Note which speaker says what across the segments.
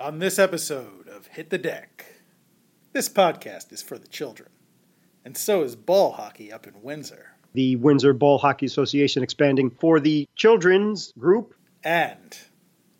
Speaker 1: On this episode of Hit the Deck, this podcast is for the children, and so is ball hockey up in Windsor.
Speaker 2: The Windsor Ball Hockey Association expanding for the children's group.
Speaker 1: And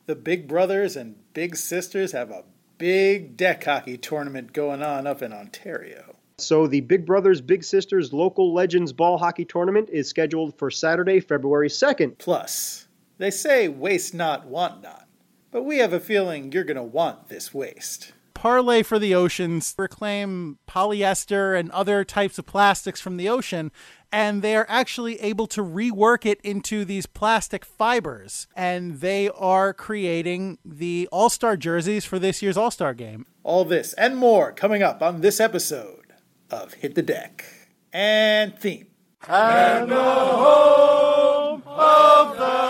Speaker 1: the Big Brothers and Big Sisters have a big deck hockey tournament going on up in Ontario.
Speaker 2: So the Big Brothers Big Sisters Local Legends Ball Hockey Tournament is scheduled for Saturday, February 2nd.
Speaker 1: Plus, they say waste not, want not, but we have a feeling you're going to want this waste.
Speaker 3: Parley for the Oceans reclaim polyester and other types of plastics from the ocean, and they are actually able to rework it into these plastic fibers. And they are creating the All Star jerseys for this year's All Star game.
Speaker 1: All this and more coming up on this episode of Hit the Deck. And theme.
Speaker 3: And the home of the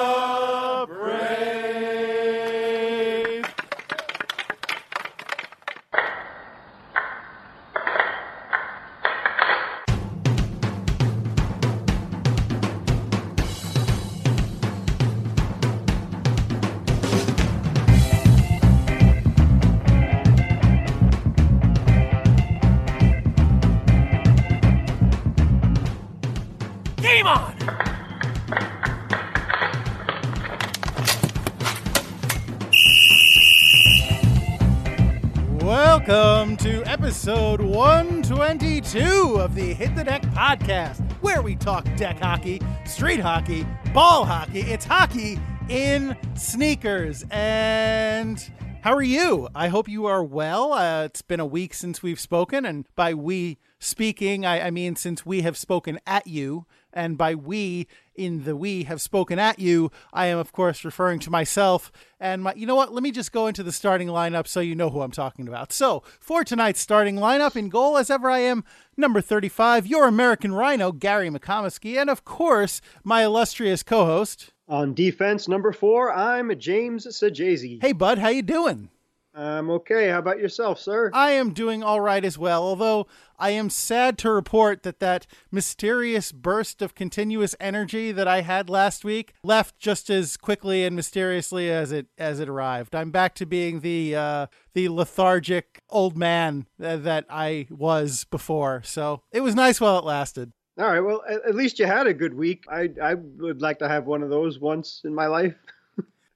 Speaker 3: episode 122 of the Hit the Deck podcast, where we talk deck hockey, street hockey, ball hockey. It's hockey in sneakers. And how are you? I hope you are well. Uh, it's been a week since we've spoken, and by we speaking, I, I mean since we have spoken at you. And by we, in the we have spoken at you, I am, of course, referring to myself. And my, you know what? Let me just go into the starting lineup so you know who I'm talking about. So, for tonight's starting lineup, in goal, as ever, I am number 35, your American Rhino, Gary McComiskey, and of course, my illustrious co host.
Speaker 2: On defense, number four, I'm James Sajazi.
Speaker 3: Hey, bud, how you doing?
Speaker 2: I'm okay. How about yourself, sir?
Speaker 3: I am doing all right as well, although I am sad to report that that mysterious burst of continuous energy that I had last week left just as quickly and mysteriously as it as it arrived. I'm back to being the uh, the lethargic old man that, that I was before. So it was nice while it lasted.
Speaker 2: All right. Well, at least you had a good week. I I would like to have one of those once in my life.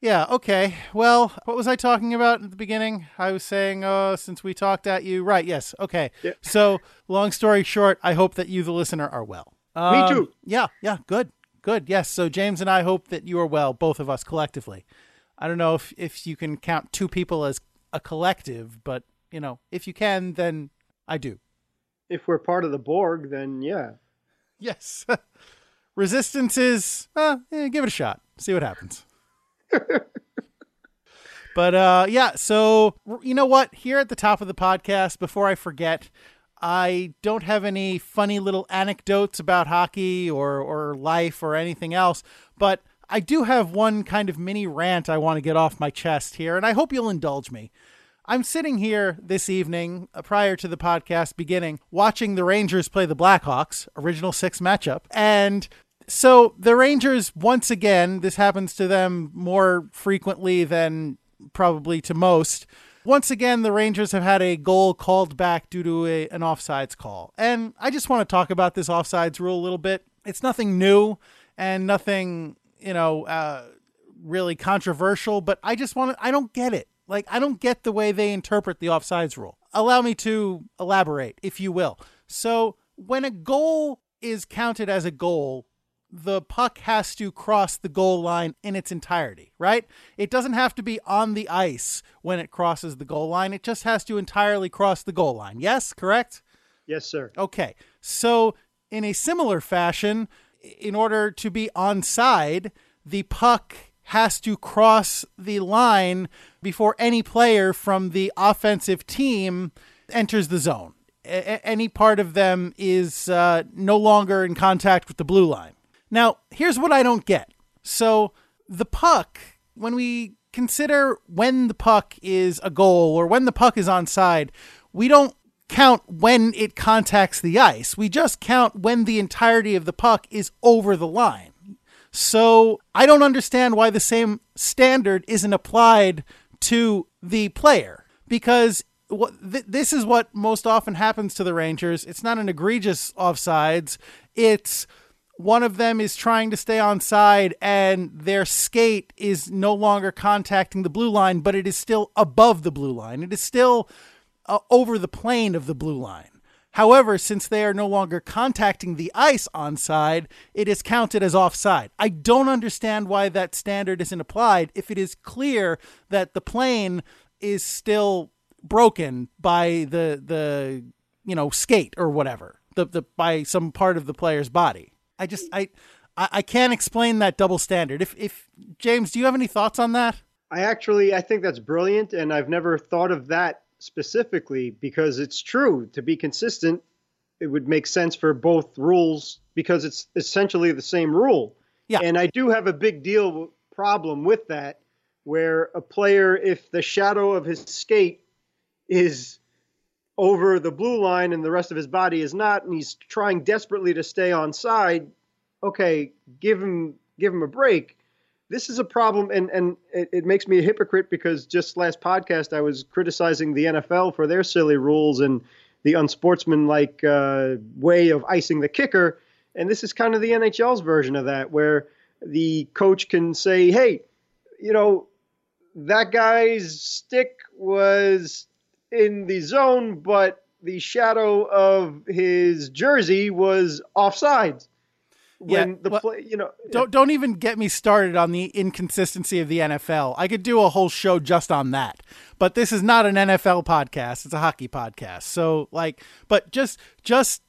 Speaker 3: Yeah, okay. Well, what was I talking about at the beginning? I was saying, uh, since we talked at you. Right, yes, okay.
Speaker 2: Yeah.
Speaker 3: So, long story short, I hope that you, the listener, are well. Um,
Speaker 2: too.
Speaker 3: Yeah, yeah, good, good. Yes, so James and I hope that you are well, both of us collectively. I don't know if, if you can count two people as a collective, but, you know, if you can, then I do.
Speaker 2: If we're part of the Borg, then yeah.
Speaker 3: Yes. Resistance is, uh, eh, give it a shot. See what happens. But uh, yeah, so you know what? Here at the top of the podcast, before I forget, I don't have any funny little anecdotes about hockey or or life or anything else, but I do have one kind of mini rant I want to get off my chest here, and I hope you'll indulge me. I'm sitting here this evening, uh, prior to the podcast beginning, watching the Rangers play the Blackhawks, original six matchup. And so the Rangers, once again, this happens to them more frequently than probably to most. Once again, the Rangers have had a goal called back due to a, an offsides call. And I just want to talk about this offsides rule a little bit. It's nothing new and nothing, you know, uh, really controversial, but I just want to, I don't get it. Like, I don't get the way they interpret the offsides rule. Allow me to elaborate, if you will. So, when a goal is counted as a goal, the puck has to cross the goal line in its entirety, right? It doesn't have to be on the ice when it crosses the goal line. It just has to entirely cross the goal line. Yes, correct?
Speaker 2: Yes, sir.
Speaker 3: Okay. So, in a similar fashion, in order to be onside, the puck has to cross the line before any player from the offensive team enters the zone. A- any part of them is uh, no longer in contact with the blue line. Now, here's what I don't get. So, the puck, when we consider when the puck is a goal or when the puck is onside, we don't count when it contacts the ice. We just count when the entirety of the puck is over the line. So I don't understand why the same standard isn't applied to the player because th- this is what most often happens to the Rangers. It's not an egregious offsides. It's one of them is trying to stay on side and their skate is no longer contacting the blue line, but it is still above the blue line. It is still uh, over the plane of the blue line. However, since they are no longer contacting the ice on side, it is counted as offside. I don't understand why that standard isn't applied if it is clear that the plane is still broken by the the you know skate or whatever the the by some part of the player's body. I just I I can't explain that double standard. If if James, do you have any thoughts on that?
Speaker 2: I actually I think that's brilliant, and I've never thought of that specifically because it's true. To be consistent, it would make sense for both rules because it's essentially the same rule.
Speaker 3: Yeah.
Speaker 2: And I do have a big deal problem with that, where a player, if the shadow of his skate is over the blue line and the rest of his body is not, and he's trying desperately to stay on side, okay, give him give him a break. This is a problem, and and it, it makes me a hypocrite because just last podcast I was criticizing the NFL for their silly rules and the unsportsmanlike uh, way of icing the kicker, and this is kind of the NHL's version of that, where the coach can say, "Hey, you know, that guy's stick was in the zone, but the shadow of his jersey was offsides. When
Speaker 3: Yeah,
Speaker 2: the
Speaker 3: well,
Speaker 2: play, you know,
Speaker 3: Don't don't even get me started on the inconsistency of the NFL. I could do a whole show just on that. But this is not an NFL podcast. It's a hockey podcast. So like but just just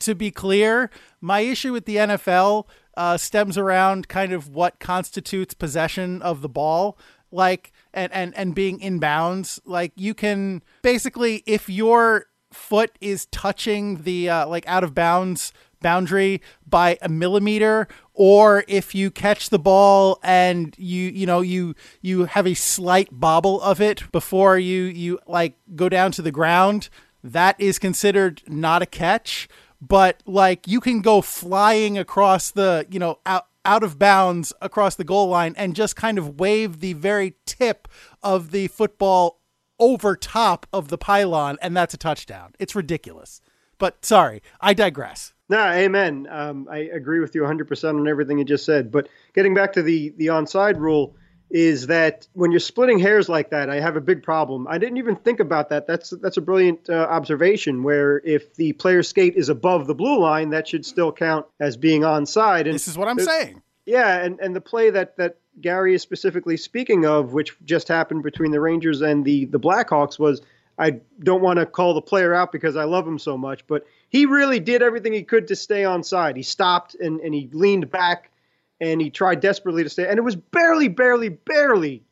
Speaker 3: to be clear, my issue with the NFL uh, stems around kind of what constitutes possession of the ball, like and and and being in bounds. Like you can basically, if your foot is touching the uh, like out of bounds boundary by a millimeter or if you catch the ball and you you know you you have a slight bobble of it before you you like go down to the ground that is considered not a catch but like you can go flying across the you know out out of bounds across the goal line and just kind of wave the very tip of the football over top of the pylon and that's a touchdown it's ridiculous but sorry i digress
Speaker 2: No, amen. Um, I agree with you 100% on everything you just said. But getting back to the the onside rule is that when you're splitting hairs like that, I have a big problem. I didn't even think about that. That's that's a brilliant uh, observation. Where if the player's skate is above the blue line, that should still count as being onside. And
Speaker 3: this is what i'm saying
Speaker 2: Yeah, and, and the play that, that Gary is specifically speaking of, which just happened between the Rangers and the, the Blackhawks, was I don't want to call the player out because I love him so much, but he really did everything he could to stay on side. He stopped and, and he leaned back and he tried desperately to stay, and it was barely, barely, barely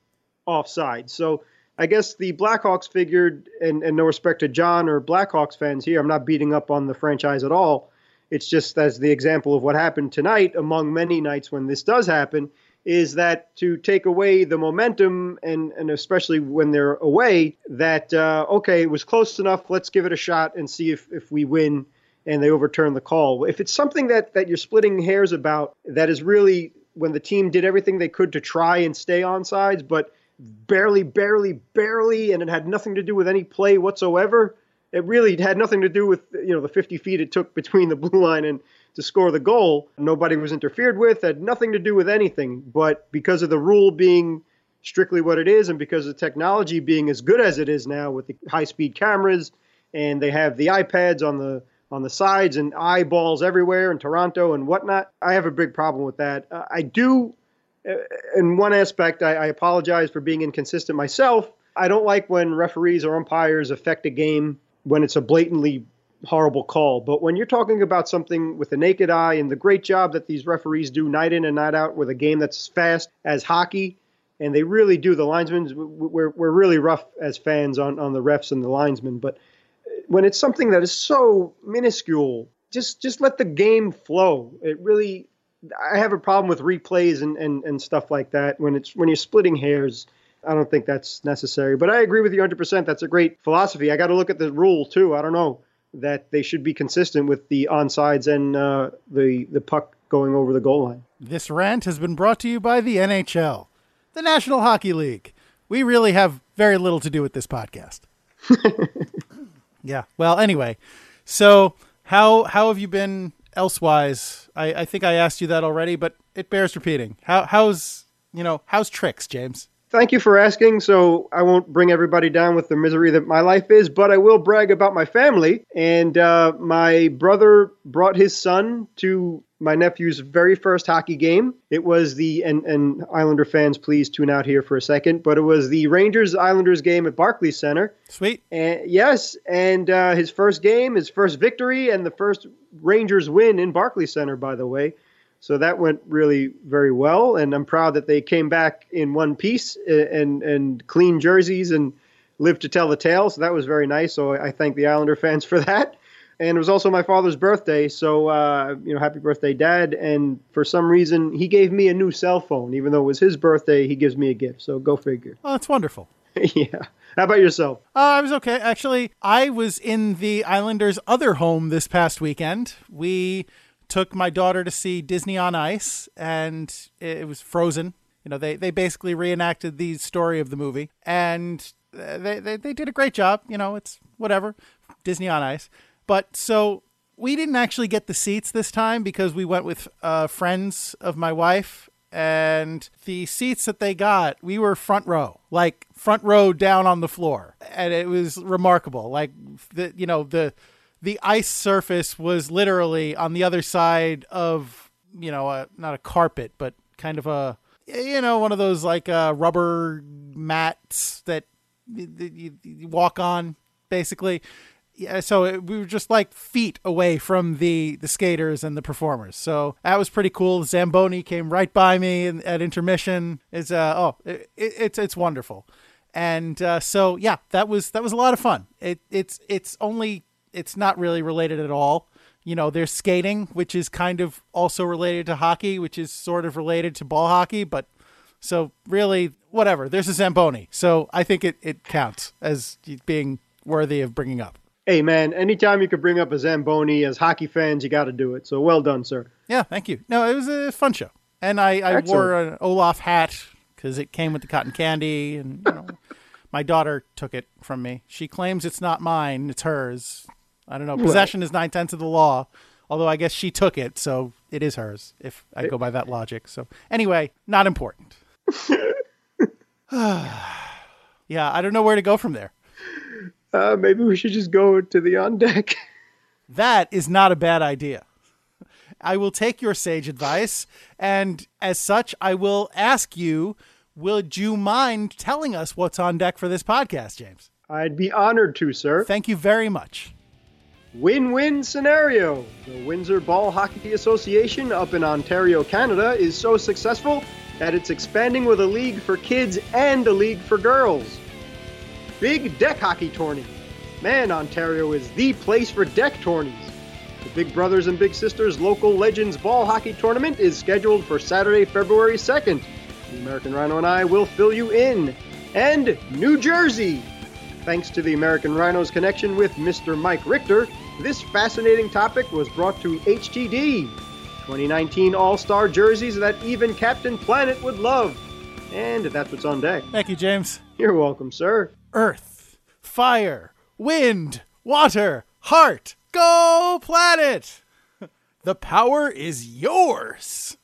Speaker 2: offside. So I guess the Blackhawks figured, and, and no respect to John or Blackhawks fans here, I'm not beating up on the franchise at all. It's just as the example of what happened tonight, among many nights when this does happen, is that to take away the momentum, and, and especially when they're away, that, uh, okay, it was close enough, let's give it a shot and see if, if we win and they overturn the call. If it's something that, that you're splitting hairs about, that is really when the team did everything they could to try and stay on sides, but barely, barely, barely, and it had nothing to do with any play whatsoever. It really had nothing to do with you know the 50 feet it took between the blue line and to score the goal. Nobody was interfered with. Had nothing to do with anything. But because of the rule being strictly what it is, and because of technology being as good as it is now with the high-speed cameras, and they have the iPads on the on the sides and eyeballs everywhere in Toronto and whatnot, I have a big problem with that. Uh, I do uh, in one aspect, I, I apologize for being inconsistent myself. I don't like when referees or umpires affect a game when it's a blatantly horrible call. But when you're talking about something with the naked eye and the great job that these referees do night in and night out with a game that's as fast as hockey, and they really do, the linesmen, we're, we're really rough as fans on, on the refs and the linesmen. But when it's something that is so minuscule, just just let the game flow. It really I have a problem with replays and, and, and stuff like that when it's when you're splitting hairs. I don't think that's necessary. But I agree with you 100%. That's a great philosophy. I got to look at the rule too. I don't know that they should be consistent with the onsides and uh, the the puck going over the goal line.
Speaker 3: This rant has been brought to you by the NHL, the National Hockey League, we really have very little to do with this podcast. yeah. Well, anyway, so how how have you been elsewise? I, I think I asked you that already, but it bears repeating. How how's you know how's tricks, James?
Speaker 2: Thank you for asking. So I won't bring everybody down with the misery that my life is, but I will brag about my family. And uh, my brother brought his son to my nephew's very first hockey game. It was the and, and Islander fans, please tune out here for a second. But it was the Rangers Islanders game at Barclays Center.
Speaker 3: Sweet.
Speaker 2: And yes, and uh, his first game, his first victory, and the first Rangers win in Barclays Center, by the way. So that went really very well, and I'm proud that they came back in one piece and and clean jerseys and lived to tell the tale. So that was very nice. So I thank the Islander fans for that. And it was also my father's birthday, so uh, you know, happy birthday, Dad! And for some reason, he gave me a new cell phone, even though it was his birthday. He gives me a gift, so go figure.
Speaker 3: Oh, that's wonderful.
Speaker 2: yeah. How about yourself?
Speaker 3: Uh, I was okay. Actually, I was in the Islanders' other home this past weekend. We took my daughter to see Disney on Ice, and it was Frozen. You know, they, they basically reenacted the story of the movie, and they, they, they did a great job. You know, it's whatever, Disney on Ice. But so we didn't actually get the seats this time because we went with uh, friends of my wife, and the seats that they got, we were front row, like front row down on the floor, and it was remarkable. Like the you know the the ice surface was literally on the other side of you know a, not a carpet but kind of a you know one of those like uh, rubber mats that you, you walk on basically yeah, so it, we were just like feet away from the the skaters and the performers. So that was pretty cool. Zamboni came right by me at intermission. Is uh oh, it, it's it's wonderful, and uh, so yeah, that was that was a lot of fun. It it's it's only it's not really related at all. You know, there's skating, which is kind of also related to hockey, which is sort of related to ball hockey, but so really, whatever. There's a Zamboni, so I think it, it counts as being worthy of bringing up.
Speaker 2: Hey man, anytime you could bring up a Zamboni as hockey fans, you got to do it. So well done, sir.
Speaker 3: Yeah, thank you. No, it was a fun show, and I, I wore an Olaf hat because it came with the cotton candy, and you know, my daughter took it from me. She claims it's not mine; it's hers. I don't know. Possession right. is nine tenths of the law. Although I guess she took it, so it is hers. If I go by that logic. So anyway, not important. yeah, I don't know where to go from there.
Speaker 2: Uh, maybe we should just go to the on deck.
Speaker 3: that is not a bad idea. I will take your sage advice, and as such, I will ask you: Would you mind telling us what's on deck for this podcast, James?
Speaker 2: I'd be honored to, sir.
Speaker 3: Thank you very much
Speaker 2: win win scenario. The Windsor Ball Hockey Association up in Ontario, Canada is so successful that it's expanding with a league for kids and a league for girls. Big Deck Hockey Tourney. Man, Ontario is the place for deck tourneys. The Big Brothers and Big Sisters Local Legends Ball Hockey Tournament is scheduled for Saturday, February 2nd. The American Rhino and I will fill you in. And New Jersey. Thanks to the American Rhino's connection with Mr. Mike Richter, this fascinating topic was brought to HTD 2019 All Star jerseys that even Captain Planet would love. And that's what's on deck.
Speaker 3: Thank you, James.
Speaker 2: You're welcome, sir.
Speaker 3: Earth, fire, wind, water, heart, go planet! The power is yours.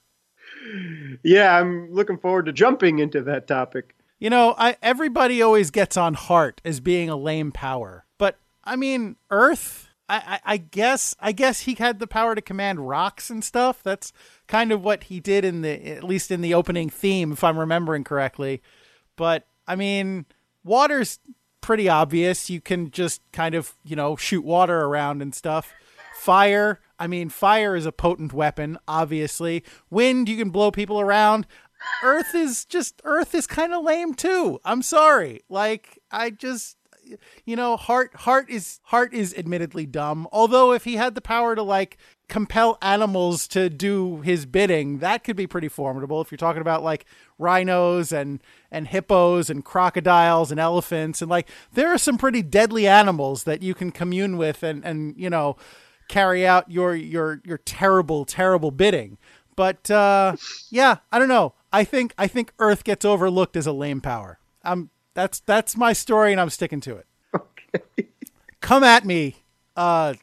Speaker 2: Yeah, I'm looking forward to jumping into that topic.
Speaker 3: You know, I, everybody always gets on heart as being a lame power, but I mean, Earth I, I, guess I guess he had the power to command rocks and stuff. That's kind of what he did in the at least in the opening theme, if I'm remembering correctly. But I mean, water's pretty obvious. You can just kind of you know shoot water around and stuff. Fire, I mean, fire is a potent weapon. Obviously, wind you can blow people around. Earth is just Earth is kind of lame too. I'm sorry. Like I just you know, Heart Heart is Heart is admittedly dumb. Although if he had the power to like compel animals to do his bidding, that could be pretty formidable. If you're talking about like rhinos and and hippos and crocodiles and elephants and like there are some pretty deadly animals that you can commune with and and you know carry out your your your terrible terrible bidding. But uh, yeah, I don't know. I think I think Earth gets overlooked as a lame power. I'm That's that's my story, and I'm sticking to it.
Speaker 2: Okay.
Speaker 3: Come at me, uh,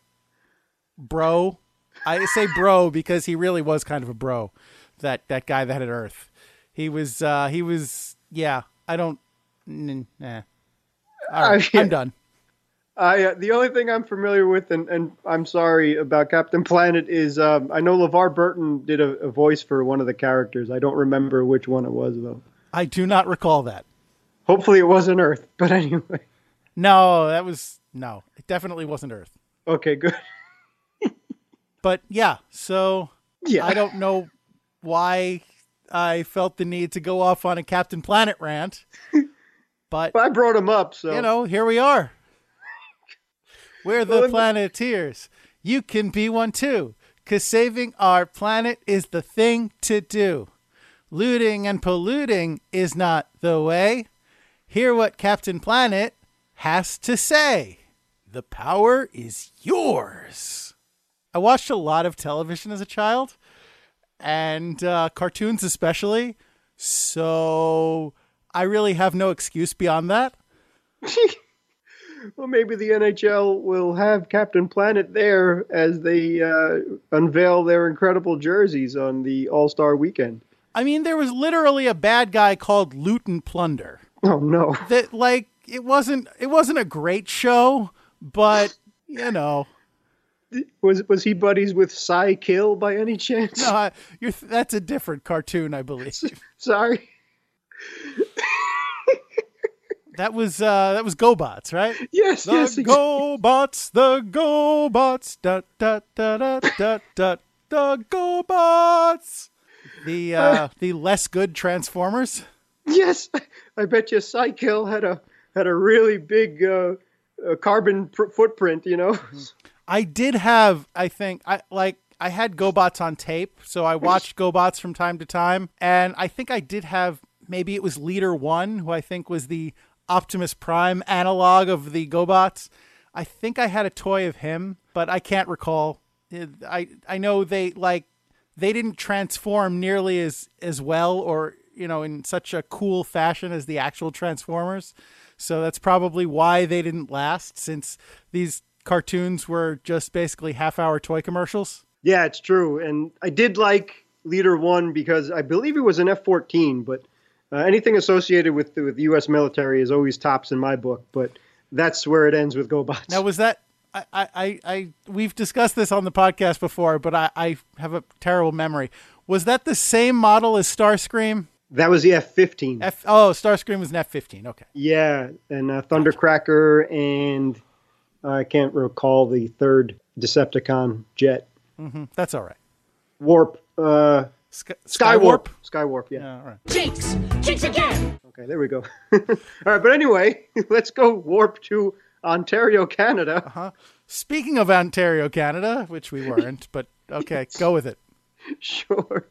Speaker 3: bro. I say bro because he really was kind of a bro. That that guy that had Earth. He was. uh He was. Yeah. I don't. Nah. All right,
Speaker 2: I-
Speaker 3: I'm done.
Speaker 2: I uh, the only thing I'm familiar with, and, and I'm sorry about Captain Planet, is um, I know LeVar Burton did a, a voice for one of the characters. I don't remember which one it was though.
Speaker 3: I do not recall that.
Speaker 2: Hopefully, it wasn't Earth. But anyway,
Speaker 3: No, that was no. It definitely wasn't Earth.
Speaker 2: okay, good.
Speaker 3: But yeah, so
Speaker 2: Yeah,
Speaker 3: I don't know why I felt the need to go off on a Captain Planet rant, but
Speaker 2: I brought him up, so
Speaker 3: you know, here we are. We're the
Speaker 2: Well,
Speaker 3: Planeteers. You can be one too, because saving our planet is the thing to do. Looting and polluting is not the way. Hear what Captain Planet has to say. The power is yours. I watched a lot of television as a child, and uh, cartoons especially, so I really have no excuse beyond that.
Speaker 2: well, maybe the NHL will have Captain Planet there as they uh, unveil their incredible jerseys on the All Star Weekend.
Speaker 3: I mean, there was literally a bad guy called Loot and Plunder.
Speaker 2: Oh no!
Speaker 3: That like it wasn't it wasn't a great show, but you know,
Speaker 2: Was was he buddies with Cy Kill by any chance?
Speaker 3: no, I- you're that's a different cartoon, I believe.
Speaker 2: Sorry.
Speaker 3: That was uh that was GoBots, right?
Speaker 2: Yes,
Speaker 3: The
Speaker 2: yes.
Speaker 3: GoBots, the GoBots, da da da da da da, the GoBots. The uh the less good Transformers.
Speaker 2: Yes, I bet you Cykill had a had a really big uh, uh, carbon pr- footprint. You know.
Speaker 3: I did have, I think, I like I had GoBots on tape, so I watched GoBots from time to time, and I think I did have maybe it was Leader One, who I think was the Optimus Prime analog of the GoBots. I think I had a toy of him, but I can't recall. I I know they like they didn't transform nearly as as well or you know in such a cool fashion as the actual Transformers. So that's probably why they didn't last since these cartoons were just basically half hour toy commercials.
Speaker 2: Yeah, it's true, and I did like Leader One because I believe it was an F fourteen, but uh, anything associated with the, with the U.S. military is always tops in my book. But that's where it ends with GoBots.
Speaker 3: Now was that I, I, I, I we've discussed this on the podcast before, but I, I have a terrible memory. Was that the same model as Starscream?
Speaker 2: That was the F fifteen.
Speaker 3: F oh Starscream was an F fifteen. Okay.
Speaker 2: Yeah, and uh, Thundercracker, and I can't recall the third Decepticon jet.
Speaker 3: Mm-hmm. That's all right.
Speaker 2: Warp. Uh,
Speaker 3: Sky,
Speaker 2: Skywarp. Skywarp. Yeah.
Speaker 3: Yeah, all right.
Speaker 4: Jinx! Jinx again!
Speaker 2: Okay, there we go. All right, but anyway, let's go warp to Ontario, Canada.
Speaker 3: Speaking of Ontario, Canada, which we weren't, but okay, go with it.
Speaker 2: Sure.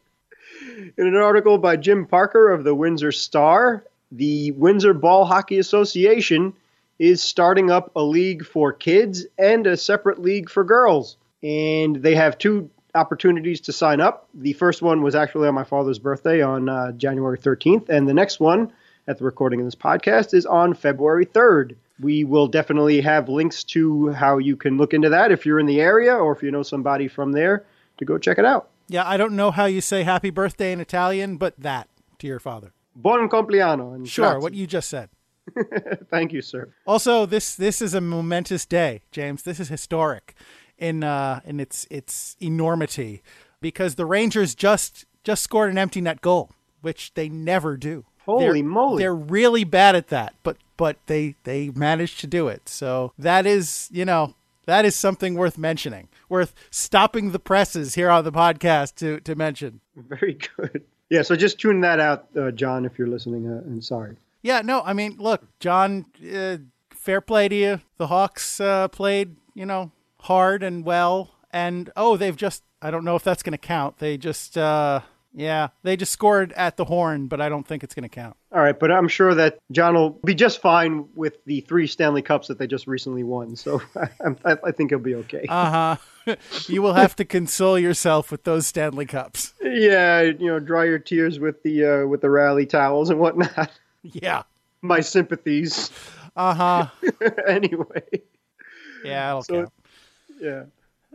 Speaker 2: In an article by Jim Parker of the Windsor Star, the Windsor Ball Hockey Association is starting up a league for kids and a separate league for girls. And they have two opportunities to sign up. The first one was actually on my father's birthday on uh, January 13th, and the next one at the recording of this podcast is on February 3rd. We will definitely have links to how you can look into that if you're in the area or if you know somebody from there to go check it out.
Speaker 3: Yeah, I don't know how you say happy birthday in Italian, but that to your father.
Speaker 2: Buon compleanno. And
Speaker 3: Sure,
Speaker 2: grazie.
Speaker 3: what you just said.
Speaker 2: Thank you, sir.
Speaker 3: Also, this this is a momentous day, James. This is historic in uh, in its its enormity because the Rangers just just scored an empty net goal, which they never do.
Speaker 2: Holy
Speaker 3: They're-
Speaker 2: moly.
Speaker 3: They're really bad at that, but but they they managed to do it. So that is, you know, that is something worth mentioning. Worth stopping the presses here on the podcast to to mention.
Speaker 2: Very good. Yeah, so just tune that out, uh, John, if you're listening. Uh, and sorry.
Speaker 3: Yeah, no, I mean, look, John, uh, fair play to you. The Hawks uh, played, you know, hard and well. And, oh, they've just, I don't know if that's going to count. They just, uh, yeah, they just scored at the horn, but I don't think it's going to count.
Speaker 2: All right, but I'm sure that John will be just fine with the three Stanley Cups that they just recently won. So I, I think he'll be okay.
Speaker 3: Uh huh. you will have to console yourself with those Stanley Cups.
Speaker 2: yeah, you know, dry your tears with the uh, with the rally towels and whatnot.
Speaker 3: Yeah.
Speaker 2: my sympathies.
Speaker 3: Uh huh.
Speaker 2: anyway,
Speaker 3: Yeah, it'll
Speaker 2: So-
Speaker 3: count.
Speaker 2: yeah.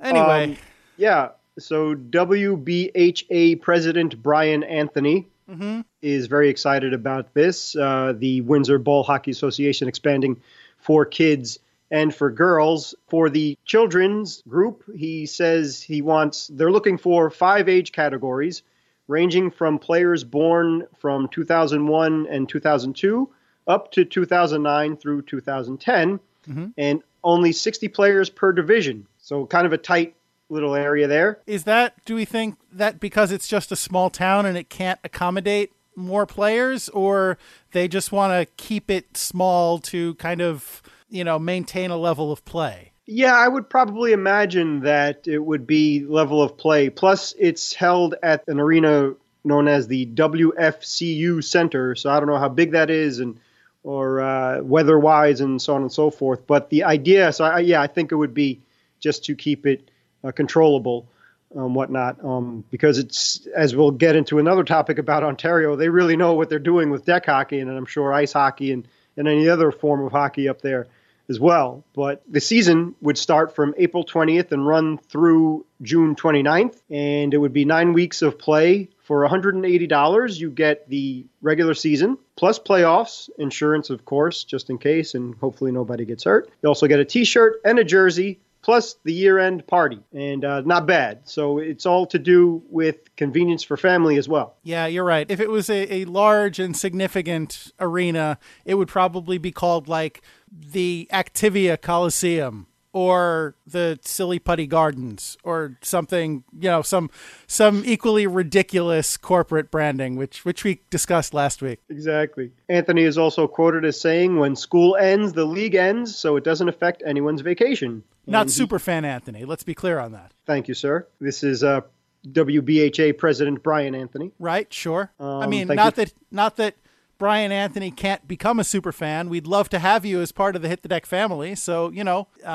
Speaker 3: Anyway,
Speaker 2: Um, yeah. So WBHA President Brian Anthony
Speaker 3: mhm.
Speaker 2: is very excited about this. Uh, the Windsor Ball Hockey Association expanding for kids and for girls. For the children's group, he says he wants, they're looking for five age categories, ranging from players born from 2001 and 2002 up to 2009 through 2010,
Speaker 3: Mhm.
Speaker 2: and only 60 players per division. So kind of a tight little area there.
Speaker 3: is that? Do we think that because it's just a small town and it can't accommodate more players, or they just want to keep it small to kind of you know maintain a level of play?
Speaker 2: Yeah, I would probably imagine that it would be level of play. Plus, it's held at an arena known as the WFCU Center. So I don't know how big that is and or uh, weather-wise and so on and so forth. But the idea, so I, yeah, I think it would be just to keep it uh, controllable, um, whatnot. Um, because it's as we'll get into another topic about Ontario, they really know what they're doing with deck hockey and I'm sure ice hockey and, and any other form of hockey up there as well. But the season would start from April 20th and run through June 29th, and it would be nine weeks of play. For $180, you get the regular season plus playoffs, insurance, of course, just in case, and hopefully nobody gets hurt. You also get a t shirt and a jersey. Plus the year-end party, and uh, not bad. So it's all to do with convenience for family as well.
Speaker 3: Yeah, you're right. If it was a, a large and significant arena, it would probably be called like the Activia Coliseum or the Silly Putty Gardens or something, you know, some some equally ridiculous corporate branding, which which we discussed last week.
Speaker 2: Exactly. Anthony is also quoted as saying, "When school ends, the league ends, so it doesn't affect anyone's vacation."
Speaker 3: Not
Speaker 2: And
Speaker 3: super fan Anthony. Let's be clear on that.
Speaker 2: Thank you, sir. This is uh, WBHA President Brian Anthony.
Speaker 3: Right? Sure. I
Speaker 2: Um,
Speaker 3: mean, not
Speaker 2: you.
Speaker 3: that not that Brian Anthony can't become a super fan. We'd love to have you as part of the Hit the Deck family. So you know, uh,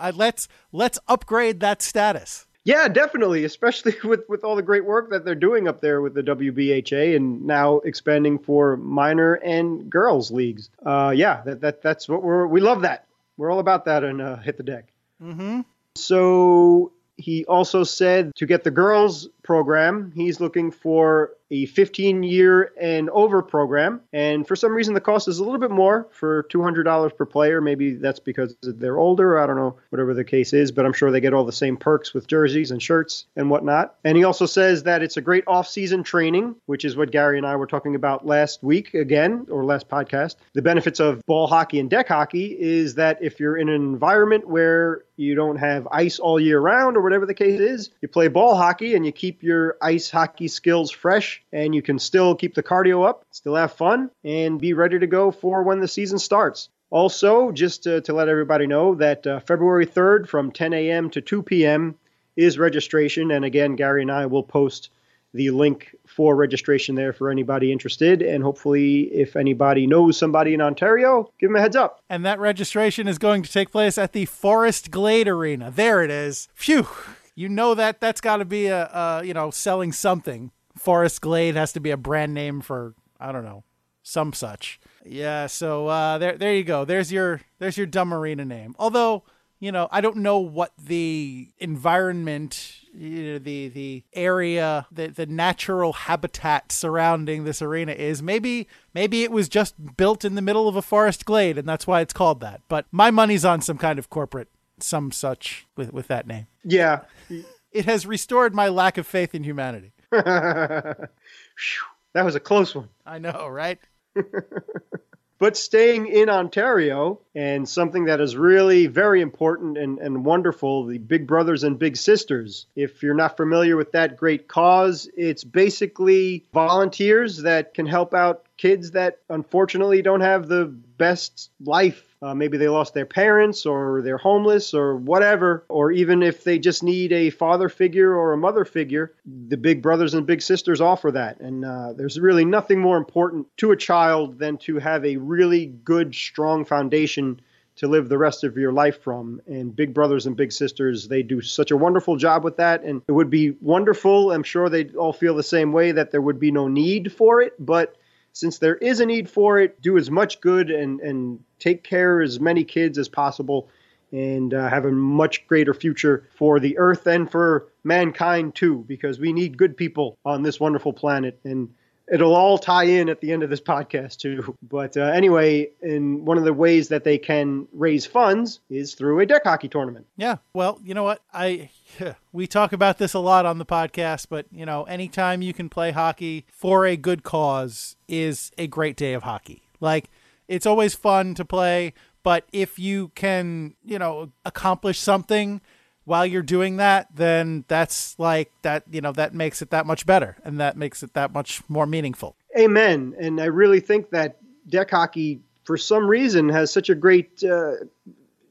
Speaker 3: uh, let's let's upgrade that status.
Speaker 2: Yeah, definitely, especially with, with all the great work that they're doing up there with the WBHA and now expanding for minor and girls leagues. Uh, yeah, that, that that's what we're we love that. We're all about that and uh, hit the deck.
Speaker 3: Mm-hmm.
Speaker 2: So he also said to get the girls program, he's looking for a 15 year and over program. And for some reason, the cost is a little bit more for $200 per player. Maybe that's because they're older. I don't know, whatever the case is, but I'm sure they get all the same perks with jerseys and shirts and whatnot. And he also says that it's a great off season training, which is what Gary and I were talking about last week again, or last podcast. The benefits of ball hockey and deck hockey is that if you're in an environment where you don't have ice all year round or whatever the case is, you play ball hockey and you keep your ice hockey skills fresh and you can still keep the cardio up, still have fun, and be ready to go for when the season starts. Also, just to, to let everybody know that uh, February 3rd from 10 a.m. to 2 p.m. is registration. And again, Gary and I will post the link for registration there for anybody interested. And hopefully, if anybody knows somebody in Ontario, give them a heads up.
Speaker 3: And that registration is going to take place at the Forest Glade Arena. There it is. Phew. You know that that's got to be a, a you know selling something. Forest Glade has to be a brand name for I don't know some such. Yeah. So uh, there there you go. There's your there's your dumb arena name. Although you know I don't know what the environment you know, the the area the the natural habitat surrounding this arena is maybe maybe it was just built in the middle of a forest glade and that's why it's called that but my money's on some kind of corporate some such with with that name
Speaker 2: Yeah.
Speaker 3: it has restored my lack of faith in humanity
Speaker 2: that was a close one.
Speaker 3: i know right
Speaker 2: But staying in Ontario and something that is really very important and, and wonderful the Big Brothers and Big Sisters. If you're not familiar with that great cause, it's basically volunteers that can help out kids that unfortunately don't have the best life. Uh, maybe they lost their parents or they're homeless or whatever, or even if they just need a father figure or a mother figure, the big brothers and big sisters offer that. And uh, there's really nothing more important to a child than to have a really good, strong foundation to live the rest of your life from. And Big Brothers and Big Sisters, they do such a wonderful job with that. And it would be wonderful. I'm sure they'd all feel the same way that there would be no need for it, but since there is a need for it, do as much good and, and take care as many kids as possible and uh, have a much greater future for the earth and for mankind too, because we need good people on this wonderful planet. And it'll all tie in at the end of this podcast too. But uh, anyway, in one of the ways that they can raise funds is through a deck hockey tournament.
Speaker 3: Yeah. Well, you know what? I we talk about this a lot on the podcast, but you know, anytime you can play hockey for a good cause is a great day of hockey. Like it's always fun to play, but if you can, you know, accomplish something while you're doing that, then that's like that, you know, that makes it that much better and that makes it that much more meaningful.
Speaker 2: Amen. And I really think that deck hockey, for some reason, has such a great uh,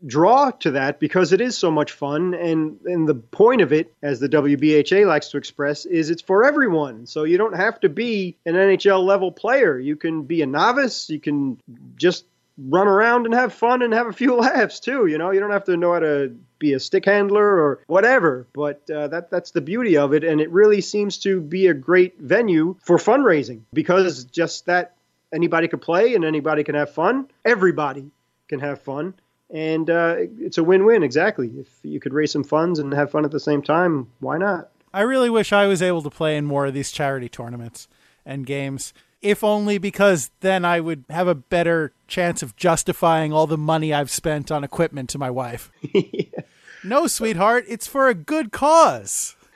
Speaker 2: draw to that because it is so much fun. And, and the point of it, as the WBHA likes to express, is it's for everyone. So you don't have to be an NHL level player. You can be a novice. You can just run around and have fun and have a few laughs too. You know, you don't have to know how to be a stick handler or whatever. But uh, that that's the beauty of it, and it really seems to be a great venue for fundraising because just that anybody can play and anybody can have fun. Everybody can have fun. And uh, it's a win-win, exactly. If you could raise some funds and have fun at the same time, why not?
Speaker 3: I really wish I was able to play in more of these charity tournaments and games if only because then I would have a better chance of justifying all the money I've spent on equipment to my wife. yeah. No, sweetheart, it's for a good cause.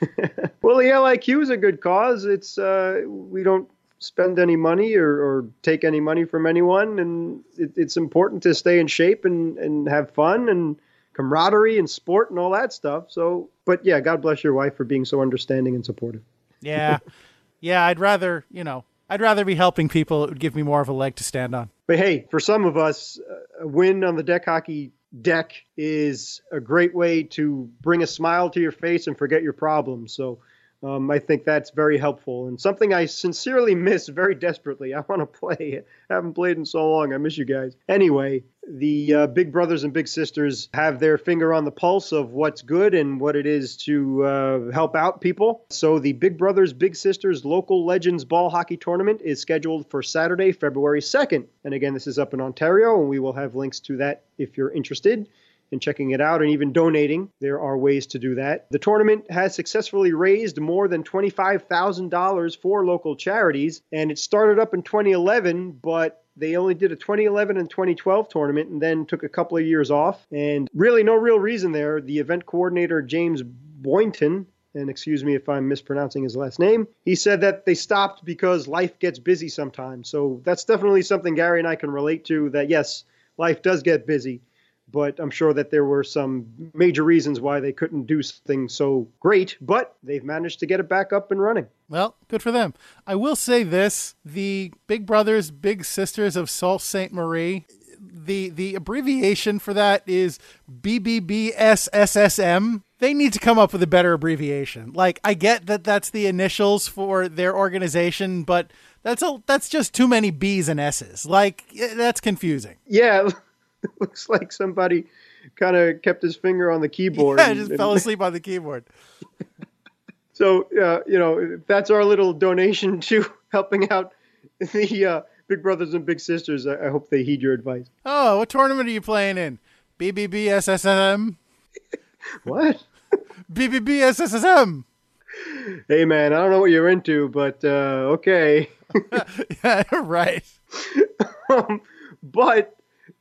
Speaker 2: well, the LIQ is a good cause. It's uh, we don't spend any money or, or, take any money from anyone, and it, it's important to stay in shape and, and have fun and camaraderie and sport and all that stuff. So, but yeah, God bless your wife for being so understanding and supportive.
Speaker 3: Yeah, yeah, I'd rather you know I'd rather be helping people. It would give me more of a leg to stand on.
Speaker 2: But hey, for some of us, a win on the deck hockey deck is a great way to bring a smile to your face and forget your problems. So um, I think that's very helpful and something I sincerely miss very desperately. I want to play. I haven't played in so long. I miss you guys. Anyway, the uh, big brothers and big sisters have their finger on the pulse of what's good and what it is to uh, help out people. So the Big Brothers Big Sisters Local Legends Ball Hockey Tournament is scheduled for Saturday, February 2nd. And again, this is up in Ontario, and we will have links to that if you're interested and checking it out and even donating. There are ways to do that. The tournament has successfully raised more than $25,000 for local charities, and it started up in 2011, but they only did a 2011 and 2012 tournament and then took a couple of years off. And really, no real reason there. The event coordinator, James Boynton, and excuse me if I'm mispronouncing his last name, he said that they stopped because life gets busy sometimes. So that's definitely something Gary and I can relate to that, yes, life does get busy but I'm sure that there were some major reasons why they couldn't do something so great, but they've managed to get it back up and running.
Speaker 3: Well, good for them. I will say this the Big Brothers, Big Sisters of Sault Ste. Marie, the, the abbreviation for that is BBBSSSM. They need to come up with a better abbreviation. Like, I get that that's the initials for their organization, but that's a, that's just too many B's and S's. Like, eh, that's confusing.
Speaker 2: Yeah. looks like somebody kind of kept his finger on the keyboard.
Speaker 3: Yeah, and, just and, fell asleep on the keyboard.
Speaker 2: so, uh, you know, that's our little donation to helping out the uh, Big Brothers and Big Sisters. I, I, hope they heed your advice.
Speaker 3: Oh, what tournament are you playing in? BBBSSM?
Speaker 2: what?
Speaker 3: BBBSSM.
Speaker 2: Hey, man, I don't know what you're into, but uh, okay.
Speaker 3: yeah, right.
Speaker 2: um, but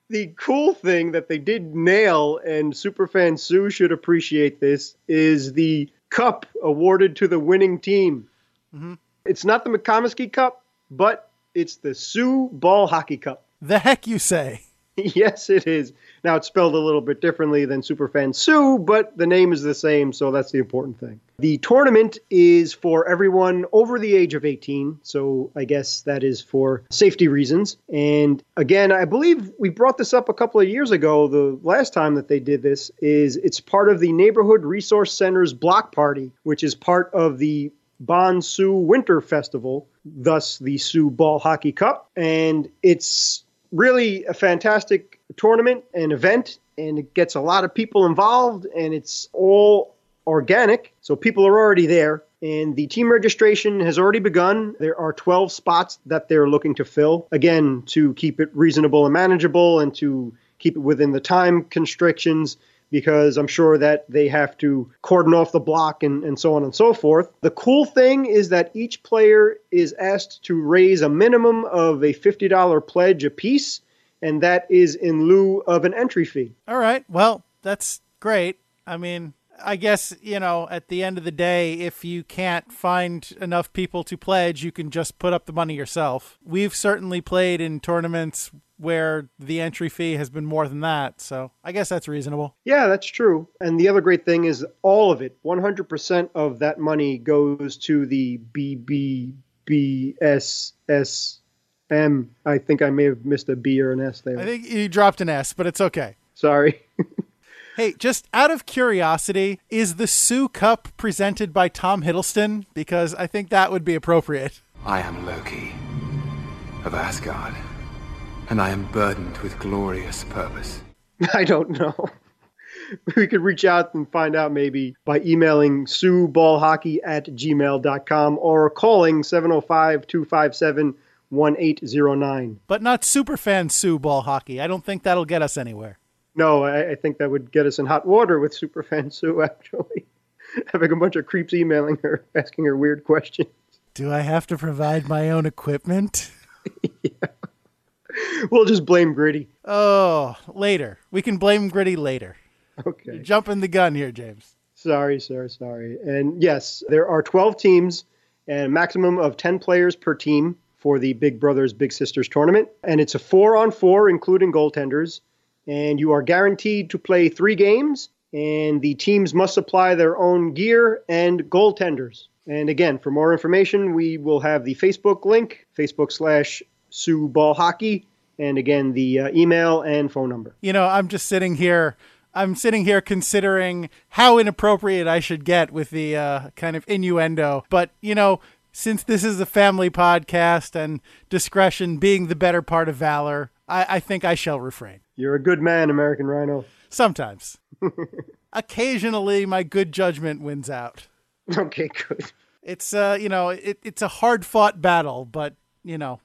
Speaker 2: the cool thing that they did nail, and Superfan Sue should appreciate this, is the cup awarded to the winning team. Mm-hmm. It's not the McComiskey Cup, but it's the Soo Ball Hockey Cup.
Speaker 3: The heck you say?
Speaker 2: yes, it is. Now it's spelled a little bit differently than Superfan Sue, but the name is the same, so that's the important thing. The tournament is for everyone over the age of 18, so I guess that is for safety reasons. And again, I believe we brought this up a couple of years ago. The last time that they did this is it's part of the Neighborhood Resource Center's block party, which is part of the Bon Soo Winter Festival, thus the Soo Ball Hockey Cup. And it's really a fantastic tournament and event, and it gets a lot of people involved, and it's all organic. So people are already there. And the team registration has already begun. There are 12 spots that they're looking to fill. Again, to keep it reasonable and manageable and to keep it within the time constrictions because I'm sure that they have to cordon off the block and, and so on and so forth. The cool thing is that each player is asked to raise a minimum of a $50 pledge apiece, and that is in lieu of an entry fee.
Speaker 3: All right. Well, that's great. I mean, I guess, you know, at the end of the day, if you can't find enough people to pledge, you can just put up the money yourself. We've certainly played in tournaments where the entry fee has been more than that. So I guess that's reasonable.
Speaker 2: Yeah, that's true. And the other great thing is all of it, 100% of that money goes to the BBBSSM. I think I may have missed a B or an S there.
Speaker 3: I think you dropped an S, but it's okay.
Speaker 2: Sorry.
Speaker 3: Hey, just out of curiosity, is the Soo Cup presented by Tom Hiddleston? Because I think that would be appropriate.
Speaker 5: I am Loki of Asgard, and I am burdened with glorious purpose.
Speaker 2: I don't know. We could reach out and find out maybe by emailing sooballhockey at gmail.com or calling 705 257 1809.
Speaker 3: But not superfan Sue ball hockey. I don't think that'll get us anywhere.
Speaker 2: No, I, I, think that would get us in hot water with Superfan Sue, actually. Having a bunch of creeps emailing her, asking her weird questions.
Speaker 3: Do I have to provide my own equipment?
Speaker 2: yeah. We'll just blame Gritty.
Speaker 3: Oh, later. We can blame Gritty later.
Speaker 2: Okay.
Speaker 3: You're jumping the gun here, James.
Speaker 2: Sorry, sir. Sorry. And yes, there are 12 teams and a maximum of 10 players per team for the Big Brothers Big Sisters tournament. And it's a four on four, including goaltenders and you are guaranteed to play three games, and the teams must supply their own gear and goaltenders. And again, for more information, we will have the Facebook link, Facebook slash Soo Ball Hockey, and again, the uh, email and phone number.
Speaker 3: You know, I'm just sitting here. I'm sitting here considering how inappropriate I should get with the uh, kind of innuendo. But, you know, since this is a family podcast and discretion being the better part of valor, I, I think I shall refrain.
Speaker 2: You're a good man, American Rhino.
Speaker 3: Sometimes. Occasionally, my good judgment wins out.
Speaker 2: Okay, good.
Speaker 3: It's uh, you know, it, it's a hard fought battle, but you know,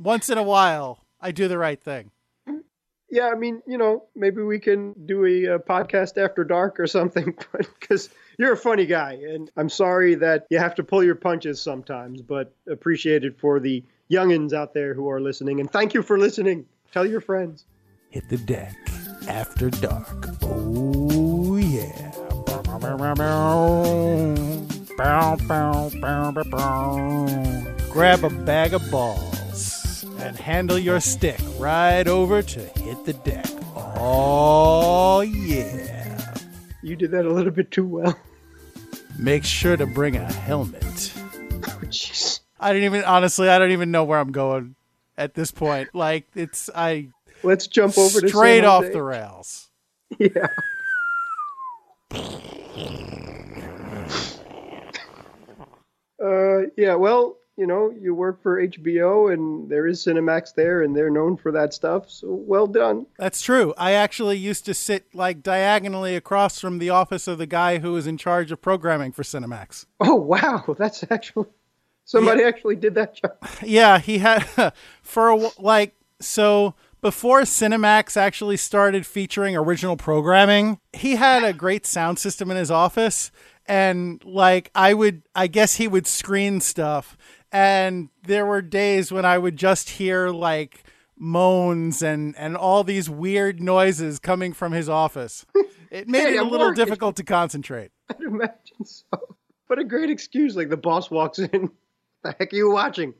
Speaker 3: once in a while, I do the right thing.
Speaker 2: Yeah, I mean, you know, maybe we can do a, a podcast after dark or something, because you're a funny guy, and I'm sorry that you have to pull your punches sometimes, but appreciate it for the youngins out there who are listening, and thank you for listening. Tell your friends.
Speaker 3: Hit the deck after dark. Oh, yeah. Grab a bag of balls and handle your stick right over to hit the deck. Oh, yeah.
Speaker 2: You did that a little bit too well.
Speaker 3: Make sure to bring a helmet.
Speaker 2: Oh, jeez.
Speaker 3: I don't even, honestly, I don't even know where I'm going at this point. Like, it's, I,
Speaker 2: Let's jump over to
Speaker 3: straight off the rails.
Speaker 2: Yeah. uh, yeah. Well, you know, you work for HBO, and there is Cinemax there, and they're known for that stuff. So well done.
Speaker 3: That's true. I actually used to sit like diagonally across from the office of the guy who was in charge of programming for Cinemax.
Speaker 2: Oh wow, that's actually somebody yeah. actually did that job.
Speaker 3: Yeah, he had for a, like so before Cinemax actually started featuring original programming, he had a great sound system in his office. And like, I would, I guess he would screen stuff. And there were days when I would just hear like moans and, and all these weird noises coming from his office. It made hey, it a little working. difficult to concentrate.
Speaker 2: I'd imagine so. What a great excuse. Like the boss walks in. the heck are you watching?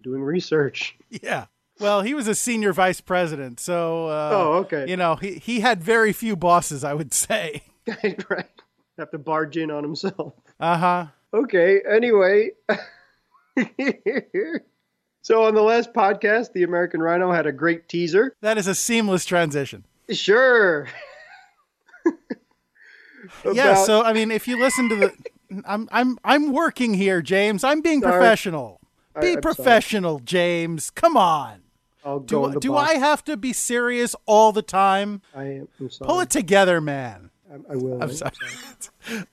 Speaker 2: Doing research.
Speaker 3: Yeah. Well, he was a senior vice president, so uh,
Speaker 2: oh, okay.
Speaker 3: You know, he he had very few bosses, I would say.
Speaker 2: right. Have to barge in on himself.
Speaker 3: Uh huh.
Speaker 2: Okay. Anyway. so on the last podcast, the American Rhino had a great teaser.
Speaker 3: That is a seamless transition.
Speaker 2: Sure.
Speaker 3: yeah. So I mean, if you listen to the, I'm I'm I'm working here, James. I'm being Sorry. professional. Be I, professional, sorry. James. Come on.
Speaker 2: Do
Speaker 3: do I have to be serious all the time?
Speaker 2: I am. I'm sorry.
Speaker 3: Pull it together, man.
Speaker 2: I'm, I will.
Speaker 3: I'm sorry.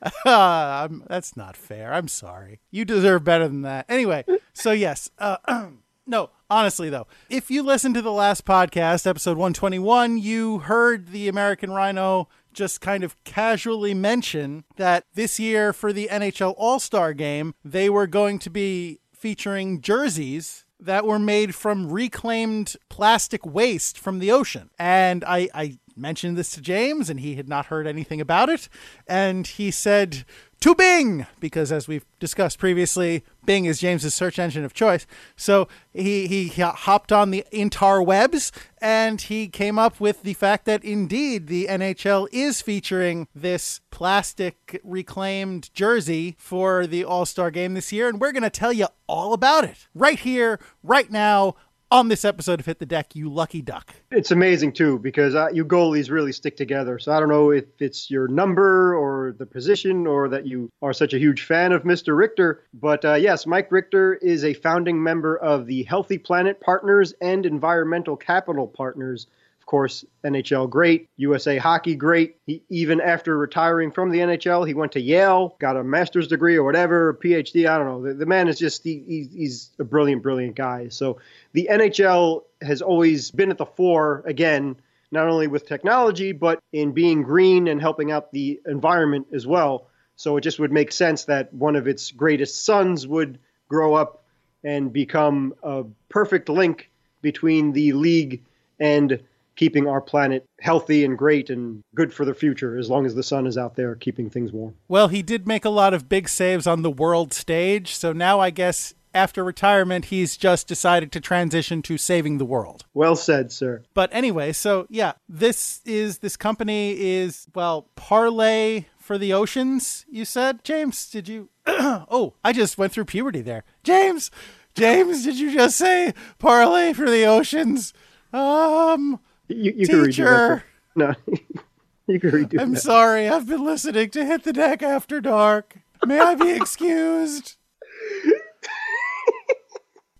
Speaker 3: uh, I'm, that's not fair. I'm sorry. You deserve better than that. Anyway, so yes. Uh, no, honestly though, if you listened to the last podcast, episode 121, you heard the American Rhino just kind of casually mention that this year for the NHL All Star game, they were going to be featuring jerseys that were made from reclaimed plastic waste from the ocean. And I, I mentioned this to James, and he had not heard anything about it. And he said, to Bing, because as we've discussed previously, Bing is James's search engine of choice. So he, he hopped on the interwebs and he came up with the fact that indeed the NHL is featuring this plastic reclaimed jersey for the All Star game this year. And we're going to tell you all about it right here, right now on this episode of Hit the Deck, you lucky duck.
Speaker 2: It's amazing too because uh, you goalies really stick together. So I don't know if it's your number or the position or that you are such a huge fan of Mr. Richter, but uh, yes, Mike Richter is a founding member of the Healthy Planet Partners and Environmental Capital Partners course, NHL great, USA hockey great. He even after retiring from the NHL, he went to Yale, got a master's degree or whatever, PhD. I don't know. The, the man is just he, he's a brilliant, brilliant guy. So the NHL has always been at the fore again. Not only with technology, but in being green and helping out the environment as well. So it just would make sense that one of its greatest sons would grow up and become a perfect link between the league and keeping our planet healthy and great and good for the future as long as the sun is out there keeping things warm.
Speaker 3: Well, he did make a lot of big saves on the world stage, so now I guess after retirement he's just decided to transition to saving the world.
Speaker 2: Well said, sir.
Speaker 3: But anyway, so yeah, this is this company is well, Parley for the Oceans, you said? James, did you Oh, I just went through puberty there. James, James, did you just say Parley for the Oceans? Um
Speaker 2: you, you
Speaker 3: can redo
Speaker 2: that. No, you can redo
Speaker 3: I'm
Speaker 2: that.
Speaker 3: sorry. I've been listening to Hit the Deck After Dark. May I be excused?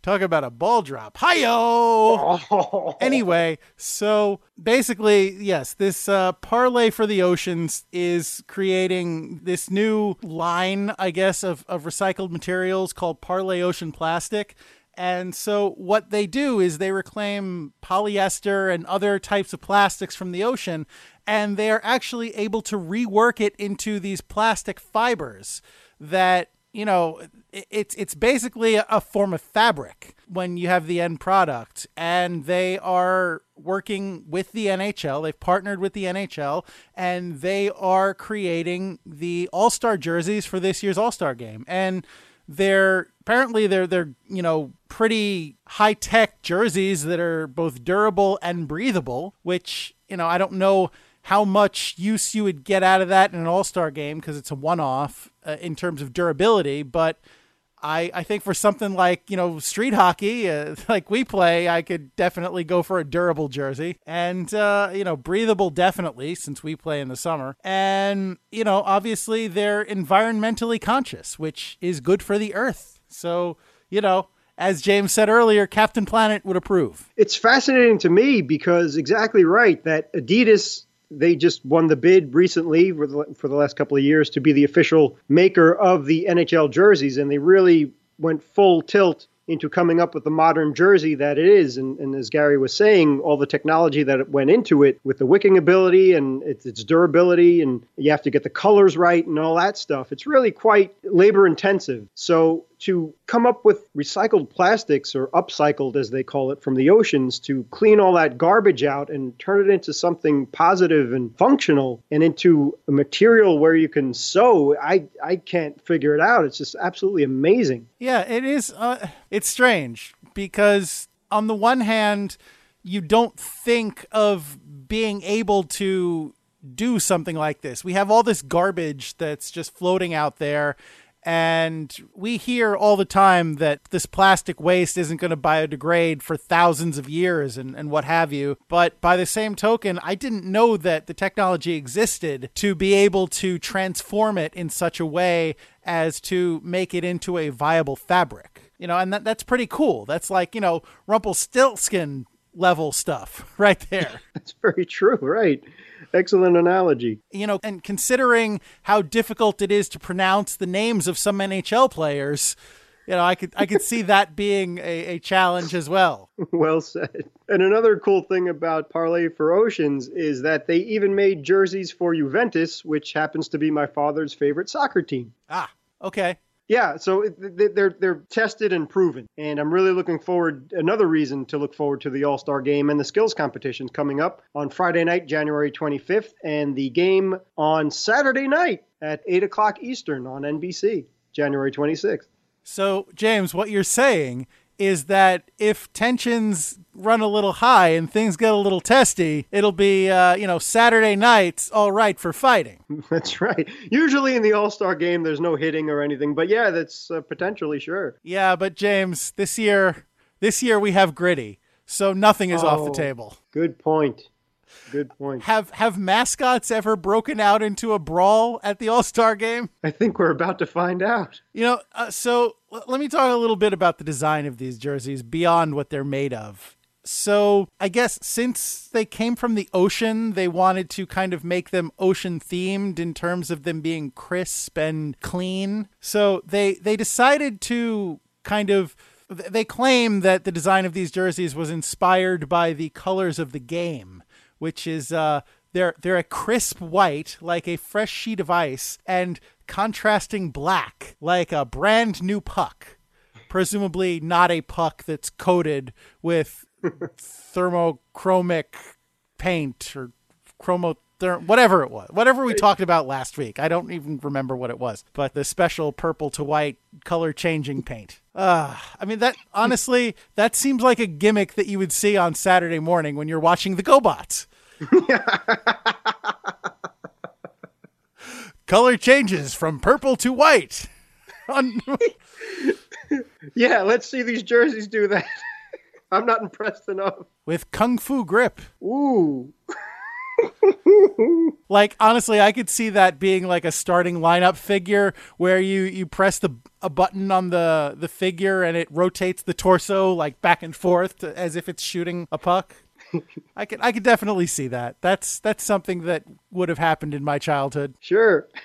Speaker 3: Talk about a ball drop. Hi-yo!
Speaker 2: Oh.
Speaker 3: Anyway, so basically, yes, this uh, Parley for the Oceans is creating this new line, I guess, of, of recycled materials called Parley Ocean Plastic. And so what they do is they reclaim polyester and other types of plastics from the ocean, and they are actually able to rework it into these plastic fibers that you know it's it's basically a form of fabric when you have the end product. And they are working with the NHL they've partnered with the NHL and they are creating the All-Star jerseys for this year's All-Star game. And they're apparently they're they're you know pretty high tech jerseys that are both durable and breathable, which you know I don't know how much use you would get out of that in an All Star game because it's a one off uh, in terms of durability, but. I, I think for something like you know street hockey uh, like we play I could definitely go for a durable jersey and uh, you know breathable definitely since we play in the summer and you know obviously they're environmentally conscious which is good for the earth so you know as James said earlier, Captain Planet would approve.
Speaker 2: It's fascinating to me because exactly right that Adidas they just won the bid recently for the, for the last couple of years to be the official maker of the NHL jerseys, and they really went full tilt into coming up with the modern jersey that it is. And, and, as Gary was saying, all the technology that went into it with the wicking ability and its, its durability, and you have to get the colors right and all that stuff. It's really quite labor intensive. So to come up with recycled plastics or upcycled as they call it from the oceans to clean all that garbage out and turn it into something positive and functional and into a material where you can sew i i can't figure it out. It's just absolutely amazing.
Speaker 3: Yeah it is uh, it's strange because on the one hand you don't think of being able to do something like this. We have all this garbage that's just floating out there and we hear all the time that this plastic waste isn't going to biodegrade for thousands of years and, and what have you. But by the same token, I didn't know that the technology existed to be able to transform it in such a way as to make it into a viable fabric. You know, and that, that's pretty cool. That's like, you know, Rumpelstiltskin level stuff right there.
Speaker 2: That's very true, right? Excellent analogy.
Speaker 3: You know, and considering how difficult it is to pronounce the names of some NHL players, you know, I could I could see that being a, a challenge as well.
Speaker 2: Well said. And another cool thing about Parley for Oceans is that they even made jerseys for Juventus, which happens to be my father's favorite soccer team.
Speaker 3: Ah, okay.
Speaker 2: Yeah, so they're they're tested and proven, and I'm really looking forward. Another reason to look forward to the All Star Game and the skills competitions coming up on Friday night, January 25th, and the game on Saturday night at eight o'clock Eastern on NBC, January 26th.
Speaker 3: So, James, what you're saying is that if tensions run a little high and things get a little testy, it'll be, uh, you know, Saturday nights all right for fighting.
Speaker 2: That's right. Usually in the All Star game, there's no hitting or anything, but yeah, that's uh, potentially sure.
Speaker 3: Yeah, but James, this year, this year we have gritty, so nothing is oh, off the oh, table.
Speaker 2: Good point. Good point.
Speaker 3: Have have mascots ever broken out into a brawl at the All Star game?
Speaker 2: I think we're about to find out.
Speaker 3: You know, uh, so l- let me talk a little bit about the design of these jerseys beyond what they're made of. So, I guess since they came from the ocean, they wanted to kind of make them ocean themed in terms of them being crisp and clean. So, they they decided to kind of they claim that the design of these jerseys was inspired by the colors of the game which is uh, they're they're a crisp white like a fresh sheet of ice and contrasting black like a brand new puck. Presumably not a puck that's coated with thermochromic paint or chromo whatever it was whatever we talked about last week. I don't even remember what it was but the special purple to white color changing paint. Uh, i mean that honestly that seems like a gimmick that you would see on saturday morning when you're watching the gobots Color changes from purple to white.
Speaker 2: yeah, let's see these jerseys do that. I'm not impressed enough.
Speaker 3: With kung fu grip.
Speaker 2: Ooh.
Speaker 3: like honestly, I could see that being like a starting lineup figure where you you press the a button on the the figure and it rotates the torso like back and forth to, as if it's shooting a puck. I could I could definitely see that. That's that's something that would have happened in my childhood.
Speaker 2: Sure.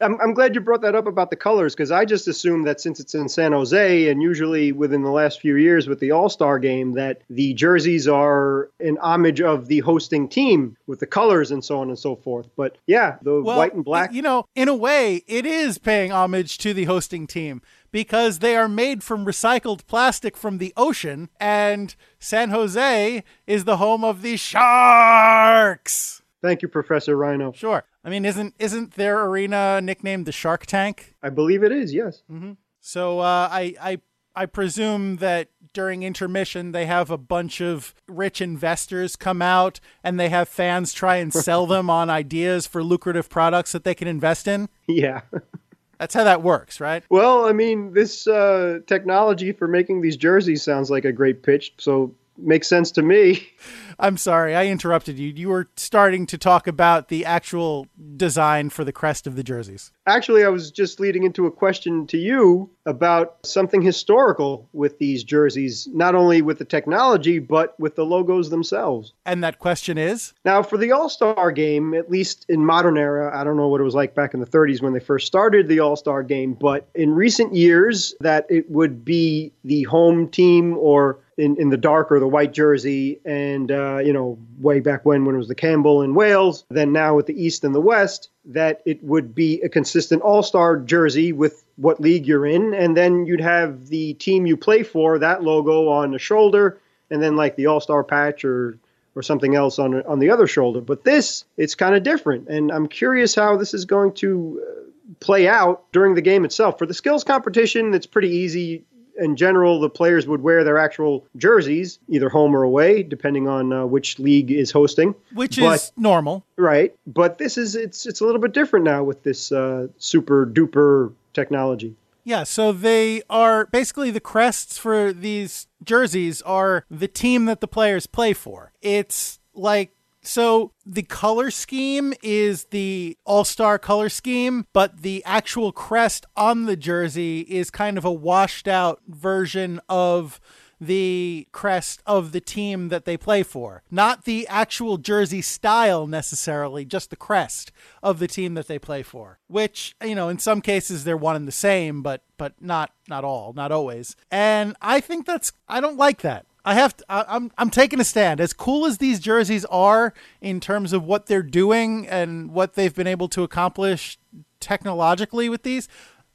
Speaker 2: I'm, I'm glad you brought that up about the colors because I just assumed that since it's in San Jose and usually within the last few years with the All Star game, that the jerseys are an homage of the hosting team with the colors and so on and so forth. But yeah, the well, white and black.
Speaker 3: You know, in a way, it is paying homage to the hosting team because they are made from recycled plastic from the ocean, and San Jose is the home of the sharks.
Speaker 2: Thank you, Professor Rhino.
Speaker 3: Sure. I mean, isn't isn't their arena nicknamed the Shark Tank?
Speaker 2: I believe it is. Yes.
Speaker 3: Mm-hmm. So uh, I I I presume that during intermission they have a bunch of rich investors come out and they have fans try and sell them on ideas for lucrative products that they can invest in.
Speaker 2: Yeah.
Speaker 3: That's how that works, right?
Speaker 2: Well, I mean, this uh, technology for making these jerseys sounds like a great pitch. So makes sense to me.
Speaker 3: I'm sorry, I interrupted you. You were starting to talk about the actual design for the crest of the jerseys.
Speaker 2: Actually, I was just leading into a question to you about something historical with these jerseys, not only with the technology, but with the logos themselves.
Speaker 3: And that question is?
Speaker 2: Now, for the All Star game, at least in modern era, I don't know what it was like back in the 30s when they first started the All Star game, but in recent years, that it would be the home team or in, in the dark or the white jersey, and uh, you know, way back when when it was the Campbell in Wales, then now with the East and the West, that it would be a consistent All Star jersey with what league you're in, and then you'd have the team you play for that logo on the shoulder, and then like the All Star patch or or something else on on the other shoulder. But this, it's kind of different, and I'm curious how this is going to. Uh, play out during the game itself. For the skills competition, it's pretty easy in general, the players would wear their actual jerseys, either home or away, depending on uh, which league is hosting.
Speaker 3: Which but, is normal,
Speaker 2: right? But this is it's it's a little bit different now with this uh, super duper technology.
Speaker 3: Yeah, so they are basically the crests for these jerseys are the team that the players play for. It's like so the color scheme is the all star color scheme, but the actual crest on the jersey is kind of a washed out version of the crest of the team that they play for. Not the actual jersey style necessarily, just the crest of the team that they play for. Which, you know, in some cases they're one and the same, but but not not all, not always. And I think that's I don't like that. I have to, I, I'm I'm taking a stand. As cool as these jerseys are in terms of what they're doing and what they've been able to accomplish technologically with these,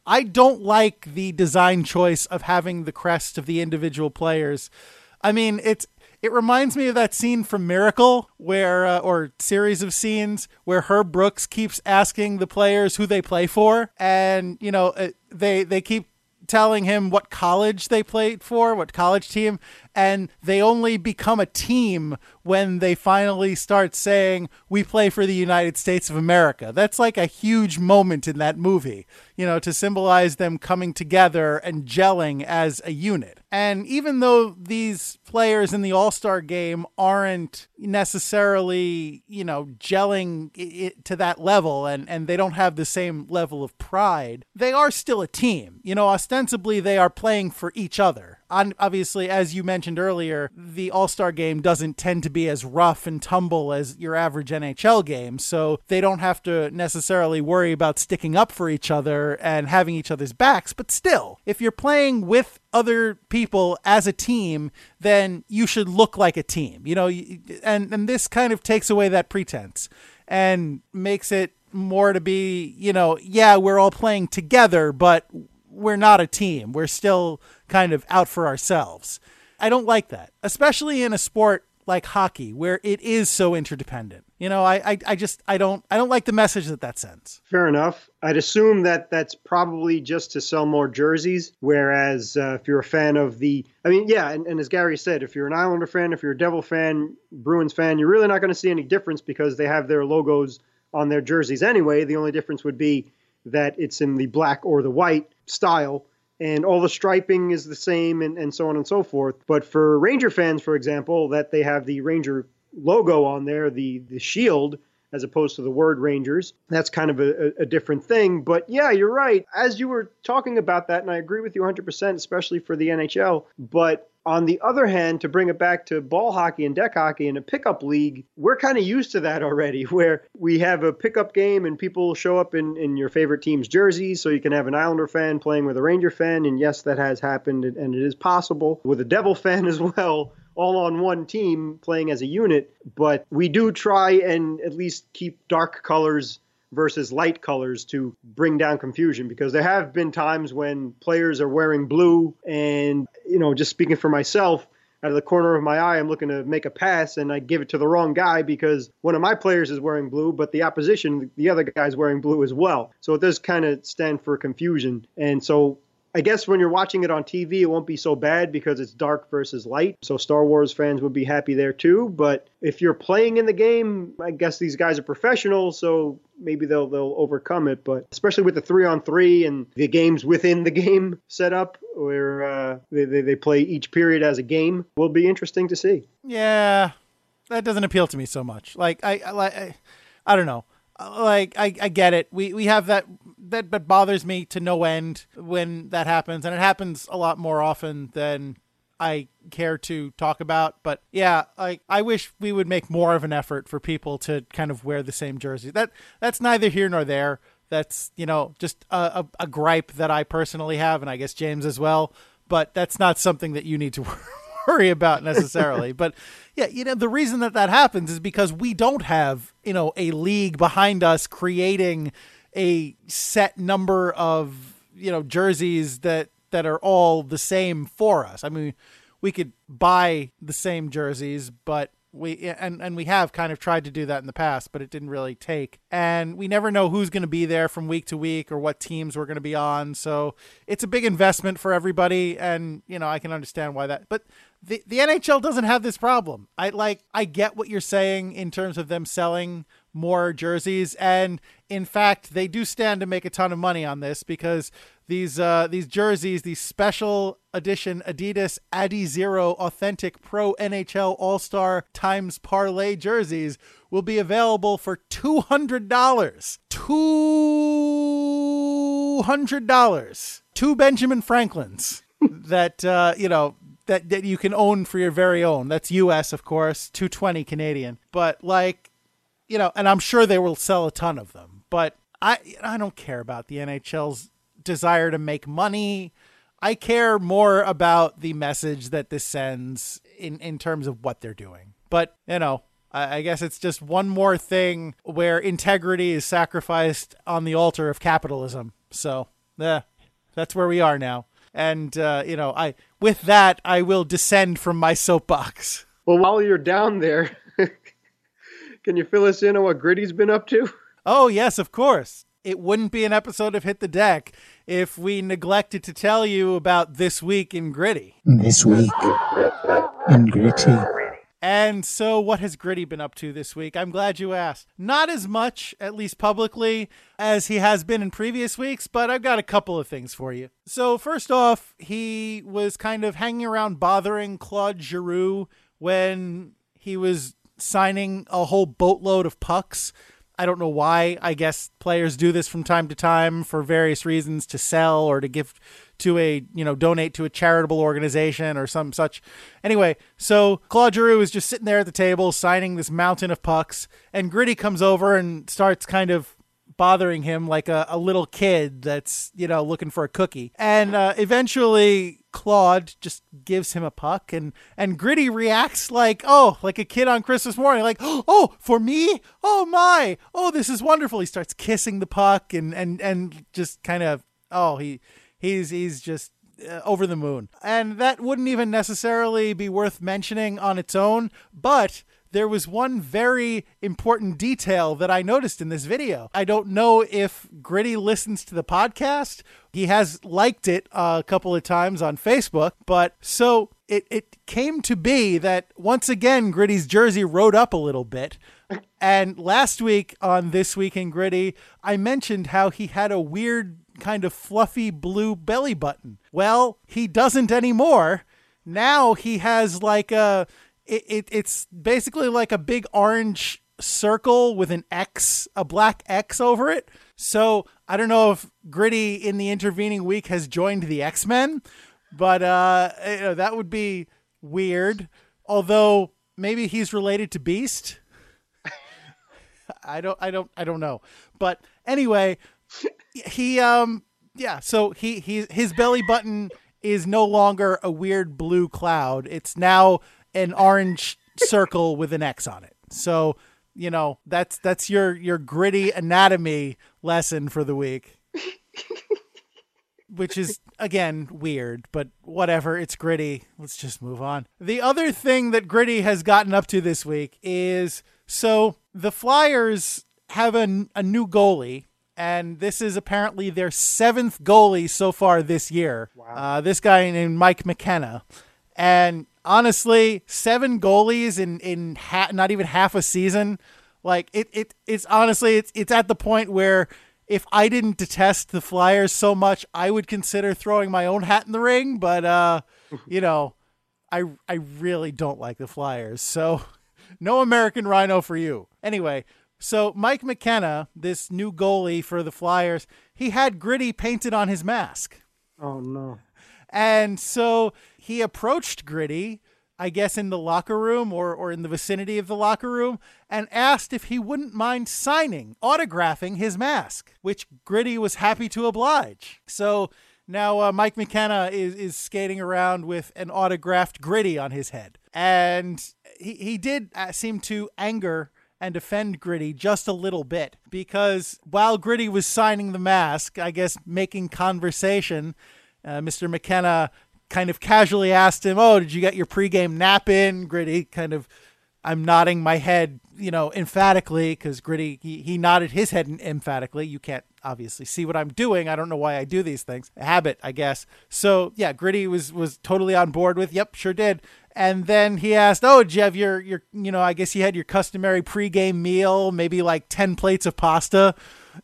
Speaker 3: I don't like the design choice of having the crest of the individual players. I mean, it's it reminds me of that scene from Miracle where uh, or series of scenes where Herb Brooks keeps asking the players who they play for and you know uh, they they keep telling him what college they played for, what college team, and they only become a team when they finally start saying, We play for the United States of America. That's like a huge moment in that movie, you know, to symbolize them coming together and gelling as a unit. And even though these players in the All Star game aren't necessarily, you know, gelling to that level and, and they don't have the same level of pride, they are still a team. You know, ostensibly they are playing for each other obviously, as you mentioned earlier, the All Star game doesn't tend to be as rough and tumble as your average NHL game. So they don't have to necessarily worry about sticking up for each other and having each other's backs. But still, if you're playing with other people as a team, then you should look like a team, you know, and, and this kind of takes away that pretense and makes it more to be, you know, yeah, we're all playing together, but we're not a team. We're still kind of out for ourselves. I don't like that, especially in a sport like hockey where it is so interdependent. You know, I, I, I just I don't I don't like the message that that sends.
Speaker 2: Fair enough. I'd assume that that's probably just to sell more jerseys. Whereas uh, if you're a fan of the, I mean, yeah, and, and as Gary said, if you're an Islander fan, if you're a Devil fan, Bruins fan, you're really not going to see any difference because they have their logos on their jerseys anyway. The only difference would be that it's in the black or the white style and all the striping is the same and, and so on and so forth. But for Ranger fans, for example, that they have the Ranger logo on there, the, the shield, as opposed to the word Rangers. That's kind of a, a, different thing. But yeah, you're right. As you were talking about that, and I agree with you 100%, especially for the NHL. But on the other hand, to bring it back to ball hockey and deck hockey in a pickup league, we're kind of used to that already, where we have a pickup game and people show up in, in your favorite team's jerseys. So you can have an Islander fan playing with a Ranger fan. And yes, that has happened and it is possible with a Devil fan as well all on one team playing as a unit, but we do try and at least keep dark colors versus light colors to bring down confusion because there have been times when players are wearing blue and you know just speaking for myself out of the corner of my eye I'm looking to make a pass and I give it to the wrong guy because one of my players is wearing blue but the opposition the other guy's wearing blue as well. So it does kind of stand for confusion. And so I guess when you're watching it on TV, it won't be so bad because it's dark versus light. So Star Wars fans would be happy there too. But if you're playing in the game, I guess these guys are professionals, so maybe they'll they'll overcome it. But especially with the three on three and the games within the game setup, where uh, they, they they play each period as a game, will be interesting to see.
Speaker 3: Yeah, that doesn't appeal to me so much. Like I I, I, I don't know like I, I get it. We we have that that but bothers me to no end when that happens, and it happens a lot more often than I care to talk about. But yeah, like I wish we would make more of an effort for people to kind of wear the same jersey. That that's neither here nor there. That's you know just a, a, a gripe that I personally have, and I guess James as well. But that's not something that you need to worry about necessarily. but yeah, you know, the reason that that happens is because we don't have, you know, a league behind us creating a set number of, you know, jerseys that that are all the same for us. I mean, we could buy the same jerseys, but we and and we have kind of tried to do that in the past, but it didn't really take. And we never know who's going to be there from week to week or what teams we're going to be on. So it's a big investment for everybody, and you know I can understand why that. But the the NHL doesn't have this problem. I like I get what you're saying in terms of them selling more jerseys and in fact they do stand to make a ton of money on this because these uh, these jerseys these special edition Adidas Adizero authentic pro NHL All-Star times Parley jerseys will be available for $200 $200 two Benjamin Franklins that uh, you know that that you can own for your very own. That's US, of course, 220 Canadian. But like, you know, and I'm sure they will sell a ton of them. But I I don't care about the NHL's desire to make money. I care more about the message that this sends in in terms of what they're doing. But, you know, I I guess it's just one more thing where integrity is sacrificed on the altar of capitalism. So, yeah, that's where we are now. And uh, you know, I with that I will descend from my soapbox.
Speaker 2: Well, while you're down there, can you fill us in on what Gritty's been up to?
Speaker 3: Oh yes, of course. It wouldn't be an episode of Hit the Deck if we neglected to tell you about this week in Gritty.
Speaker 6: This week in Gritty.
Speaker 3: And so, what has Gritty been up to this week? I'm glad you asked. Not as much, at least publicly, as he has been in previous weeks, but I've got a couple of things for you. So, first off, he was kind of hanging around bothering Claude Giroux when he was signing a whole boatload of pucks. I don't know why. I guess players do this from time to time for various reasons to sell or to give to a, you know, donate to a charitable organization or some such. Anyway, so Claude Giroux is just sitting there at the table signing this mountain of pucks, and Gritty comes over and starts kind of bothering him like a, a little kid that's, you know, looking for a cookie. And uh, eventually Claude just gives him a puck and and Gritty reacts like, "Oh, like a kid on Christmas morning, like, "Oh, for me? Oh my. Oh, this is wonderful." He starts kissing the puck and and and just kind of oh, he he's he's just uh, over the moon. And that wouldn't even necessarily be worth mentioning on its own, but there was one very important detail that I noticed in this video. I don't know if Gritty listens to the podcast. He has liked it a couple of times on Facebook, but so it, it came to be that once again Gritty's jersey rode up a little bit. And last week on This Week in Gritty, I mentioned how he had a weird kind of fluffy blue belly button. Well, he doesn't anymore. Now he has like a it, it it's basically like a big orange circle with an X, a black X over it. So I don't know if Gritty in the intervening week has joined the X Men, but uh, you know, that would be weird. Although maybe he's related to Beast. I don't, I don't, I don't know. But anyway, he um yeah so he he his belly button is no longer a weird blue cloud it's now an orange circle with an x on it. So you know that's that's your your gritty anatomy lesson for the week. Which is again weird but whatever it's gritty. Let's just move on. The other thing that gritty has gotten up to this week is so the flyers have a, a new goalie and this is apparently their seventh goalie so far this year. Wow. Uh, this guy named Mike McKenna, and honestly, seven goalies in in ha- not even half a season. Like it, it it's honestly it's it's at the point where if I didn't detest the Flyers so much, I would consider throwing my own hat in the ring. But uh, you know, I I really don't like the Flyers, so no American Rhino for you. Anyway, so Mike McKenna, this new goalie for the Flyers, he had gritty painted on his mask.
Speaker 2: Oh no.
Speaker 3: And so he approached Gritty, I guess in the locker room or, or in the vicinity of the locker room, and asked if he wouldn't mind signing, autographing his mask, which Gritty was happy to oblige. So now uh, Mike McKenna is, is skating around with an autographed Gritty on his head. And he, he did uh, seem to anger and offend Gritty just a little bit because while Gritty was signing the mask, I guess making conversation, uh, Mr. McKenna kind of casually asked him, "Oh, did you get your pregame nap in?" Gritty kind of, I'm nodding my head, you know, emphatically because Gritty he, he nodded his head emphatically. You can't obviously see what I'm doing. I don't know why I do these things. A habit, I guess. So yeah, Gritty was was totally on board with. Yep, sure did. And then he asked, "Oh, did you have your your you know? I guess you had your customary pregame meal, maybe like ten plates of pasta."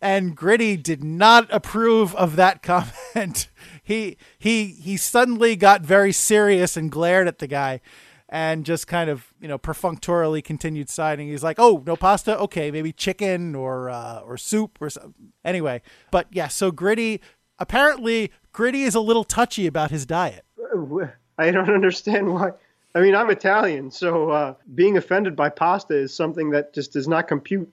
Speaker 3: And Gritty did not approve of that comment. He he he suddenly got very serious and glared at the guy, and just kind of you know perfunctorily continued signing. He's like, "Oh, no pasta? Okay, maybe chicken or uh, or soup or something." Anyway, but yeah, so Gritty apparently Gritty is a little touchy about his diet.
Speaker 2: I don't understand why. I mean, I'm Italian, so uh, being offended by pasta is something that just does not compute.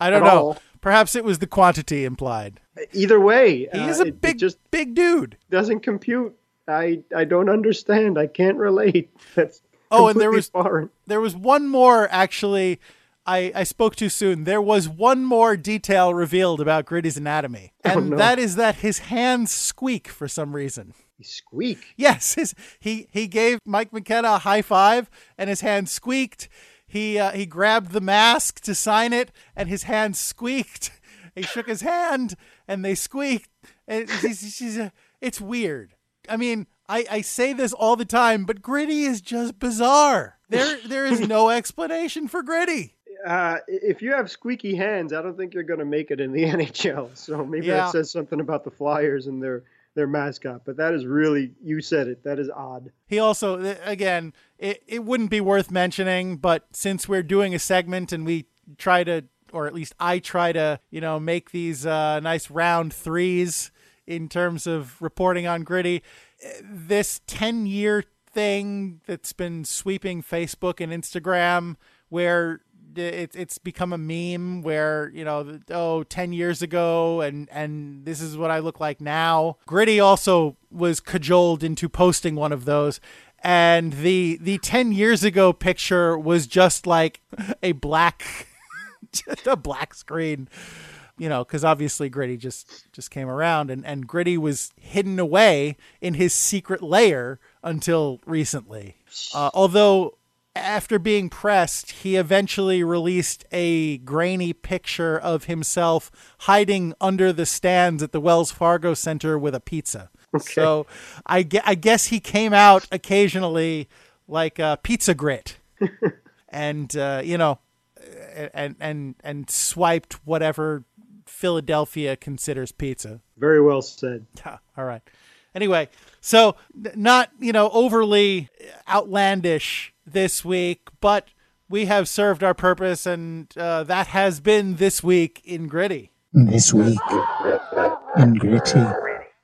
Speaker 3: I don't
Speaker 2: At
Speaker 3: know.
Speaker 2: all.
Speaker 3: Perhaps it was the quantity implied.
Speaker 2: Either way,
Speaker 3: He's
Speaker 2: uh,
Speaker 3: a big,
Speaker 2: just
Speaker 3: big dude.
Speaker 2: doesn't compute. I I don't understand. I can't relate. That's
Speaker 3: Oh, and there was-
Speaker 2: foreign.
Speaker 3: There was one more actually. I, I spoke too soon. There was one more detail revealed about Gritty's anatomy, and
Speaker 2: no.
Speaker 3: that is that his hands squeak for some reason.
Speaker 2: He squeak.
Speaker 3: Yes, his, he he gave Mike McKenna a high five, and his hand squeaked. He uh, he grabbed the mask to sign it, and his hand squeaked. He shook his hand, and they squeaked. And he's, he's, uh, it's weird. I mean, I, I say this all the time, but Gritty is just bizarre. There there is no explanation for Gritty.
Speaker 2: Uh, if you have squeaky hands, I don't think you're going to make it in the NHL. So maybe
Speaker 3: Yeah.
Speaker 2: that says something about the Flyers and their their mascot. But that is really you said it. That is odd.
Speaker 3: He also, again, it, it wouldn't be worth mentioning, but since we're doing a segment and we try to, or at least I try to, you know, make these uh, nice round threes in terms of reporting on Gritty, this 10 year thing that's been sweeping Facebook and Instagram where it's it's become a meme where you know oh 10 years ago and and this is what I look like now. Gritty also was cajoled into posting one of those. And the the 10 years ago picture was just like a black just a black screen you know because obviously gritty just just came around and and gritty was hidden away in his secret lair until recently. Uh, although after being pressed he eventually released a grainy picture of himself hiding under the stands at the wells fargo center with a pizza so I, gue- I guess he came out occasionally like a pizza grit and uh, you know and and and swiped whatever Philadelphia considers pizza.
Speaker 2: Very well said.
Speaker 3: Yeah, all right. Anyway, so not you know overly outlandish this week, but we have served our purpose, and uh, that has been this week in Gritty.
Speaker 6: This week in Gritty.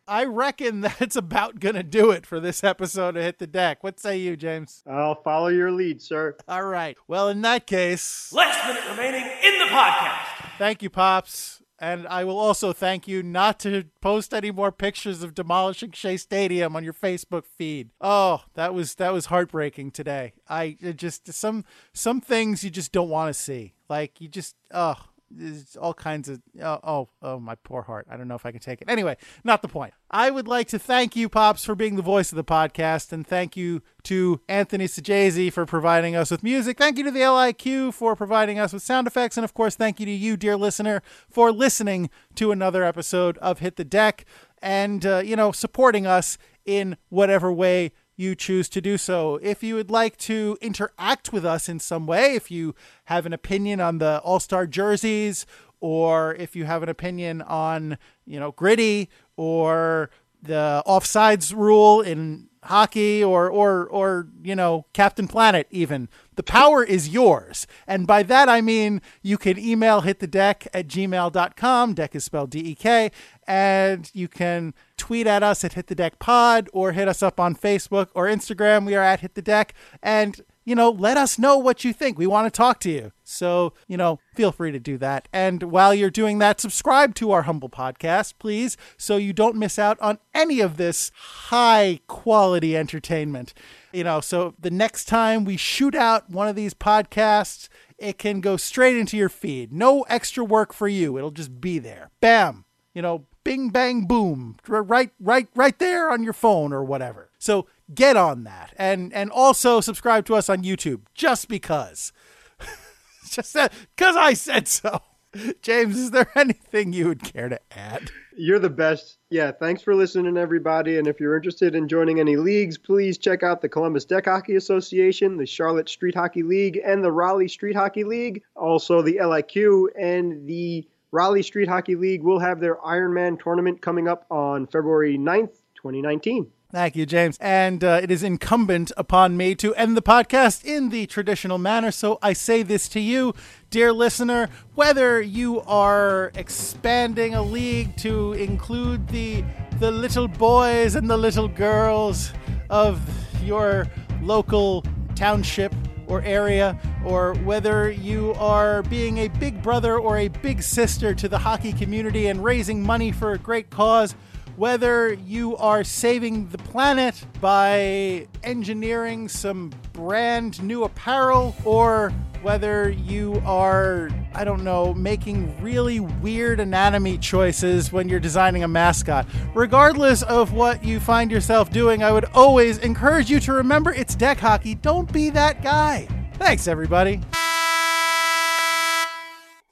Speaker 3: I reckon that's about gonna do it for this episode of Hit the Deck. What say you, James?
Speaker 2: I'll follow your lead, sir.
Speaker 3: All right. Well, in that case,
Speaker 4: Last minute remaining in the podcast.
Speaker 3: Thank you, Pops. And I will also thank you not to post any more pictures of demolishing Shea Stadium on your Facebook feed. Oh, that was that was heartbreaking today. I just some some things you just don't want to see. Like you just oh, there's all kinds of oh, oh oh my poor heart. I don't know if I can take it. Anyway, not the point. I would like to thank you, Pops, for being the voice of the podcast, and thank you to Anthony Sajazi for providing us with music. Thank you to the LIQ for providing us with sound effects, and of course, thank you to you, dear listener, for listening to another episode of Hit the Deck and uh, you know supporting us in whatever way you choose to do so. If you would like to interact with us in some way, if you have an opinion on the All Star jerseys, or if you have an opinion on, you know, gritty or the offsides rule in hockey or or or you know captain planet even. The power is yours. And by that i mean you can email hit the deck at gmail.com deck is spelled d-e-k and you can tweet at us at hit the deck pod or hit us up on facebook or instagram. We are at hit the deck and you know, let us know what you think. We want to talk to you. So, you know, feel free to do that. And while you're doing that, subscribe to our humble podcast, please, so you don't miss out on any of this high quality entertainment. You know, so the next time we shoot out one of these podcasts, it can go straight into your feed. No extra work for you. It'll just be there. Bam. You know, bing bang boom. Right right right there on your phone or whatever. So get on that and and also subscribe to us on YouTube just because just uh, because I said so James is there anything you would care to add
Speaker 2: You're the best. Yeah, thanks for listening, everybody. And if you're interested in joining any leagues, please check out the Columbus Deck Hockey Association, the Charlotte Street Hockey League, and the Raleigh Street Hockey League. Also, the LIQ and the Raleigh Street Hockey League will have their Ironman tournament coming up on February 9th, 2019.
Speaker 3: Thank you, James. And uh, it is incumbent upon me to end the podcast in the traditional manner. So I say this to you, dear listener, whether you are expanding a league to include the the little boys and the little girls of your local township or area, or whether you are being a big brother or a big sister to the hockey community and raising money for a great cause, whether you are saving the planet by engineering some brand new apparel, or whether you are, I don't know, making really weird anatomy choices when you're designing a mascot. Regardless of what you find yourself doing, I would always encourage you to remember it's deck hockey. Don't be that guy. Thanks, everybody.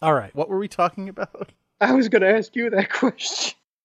Speaker 3: All right, what were we talking about?
Speaker 2: I was going to ask you that question.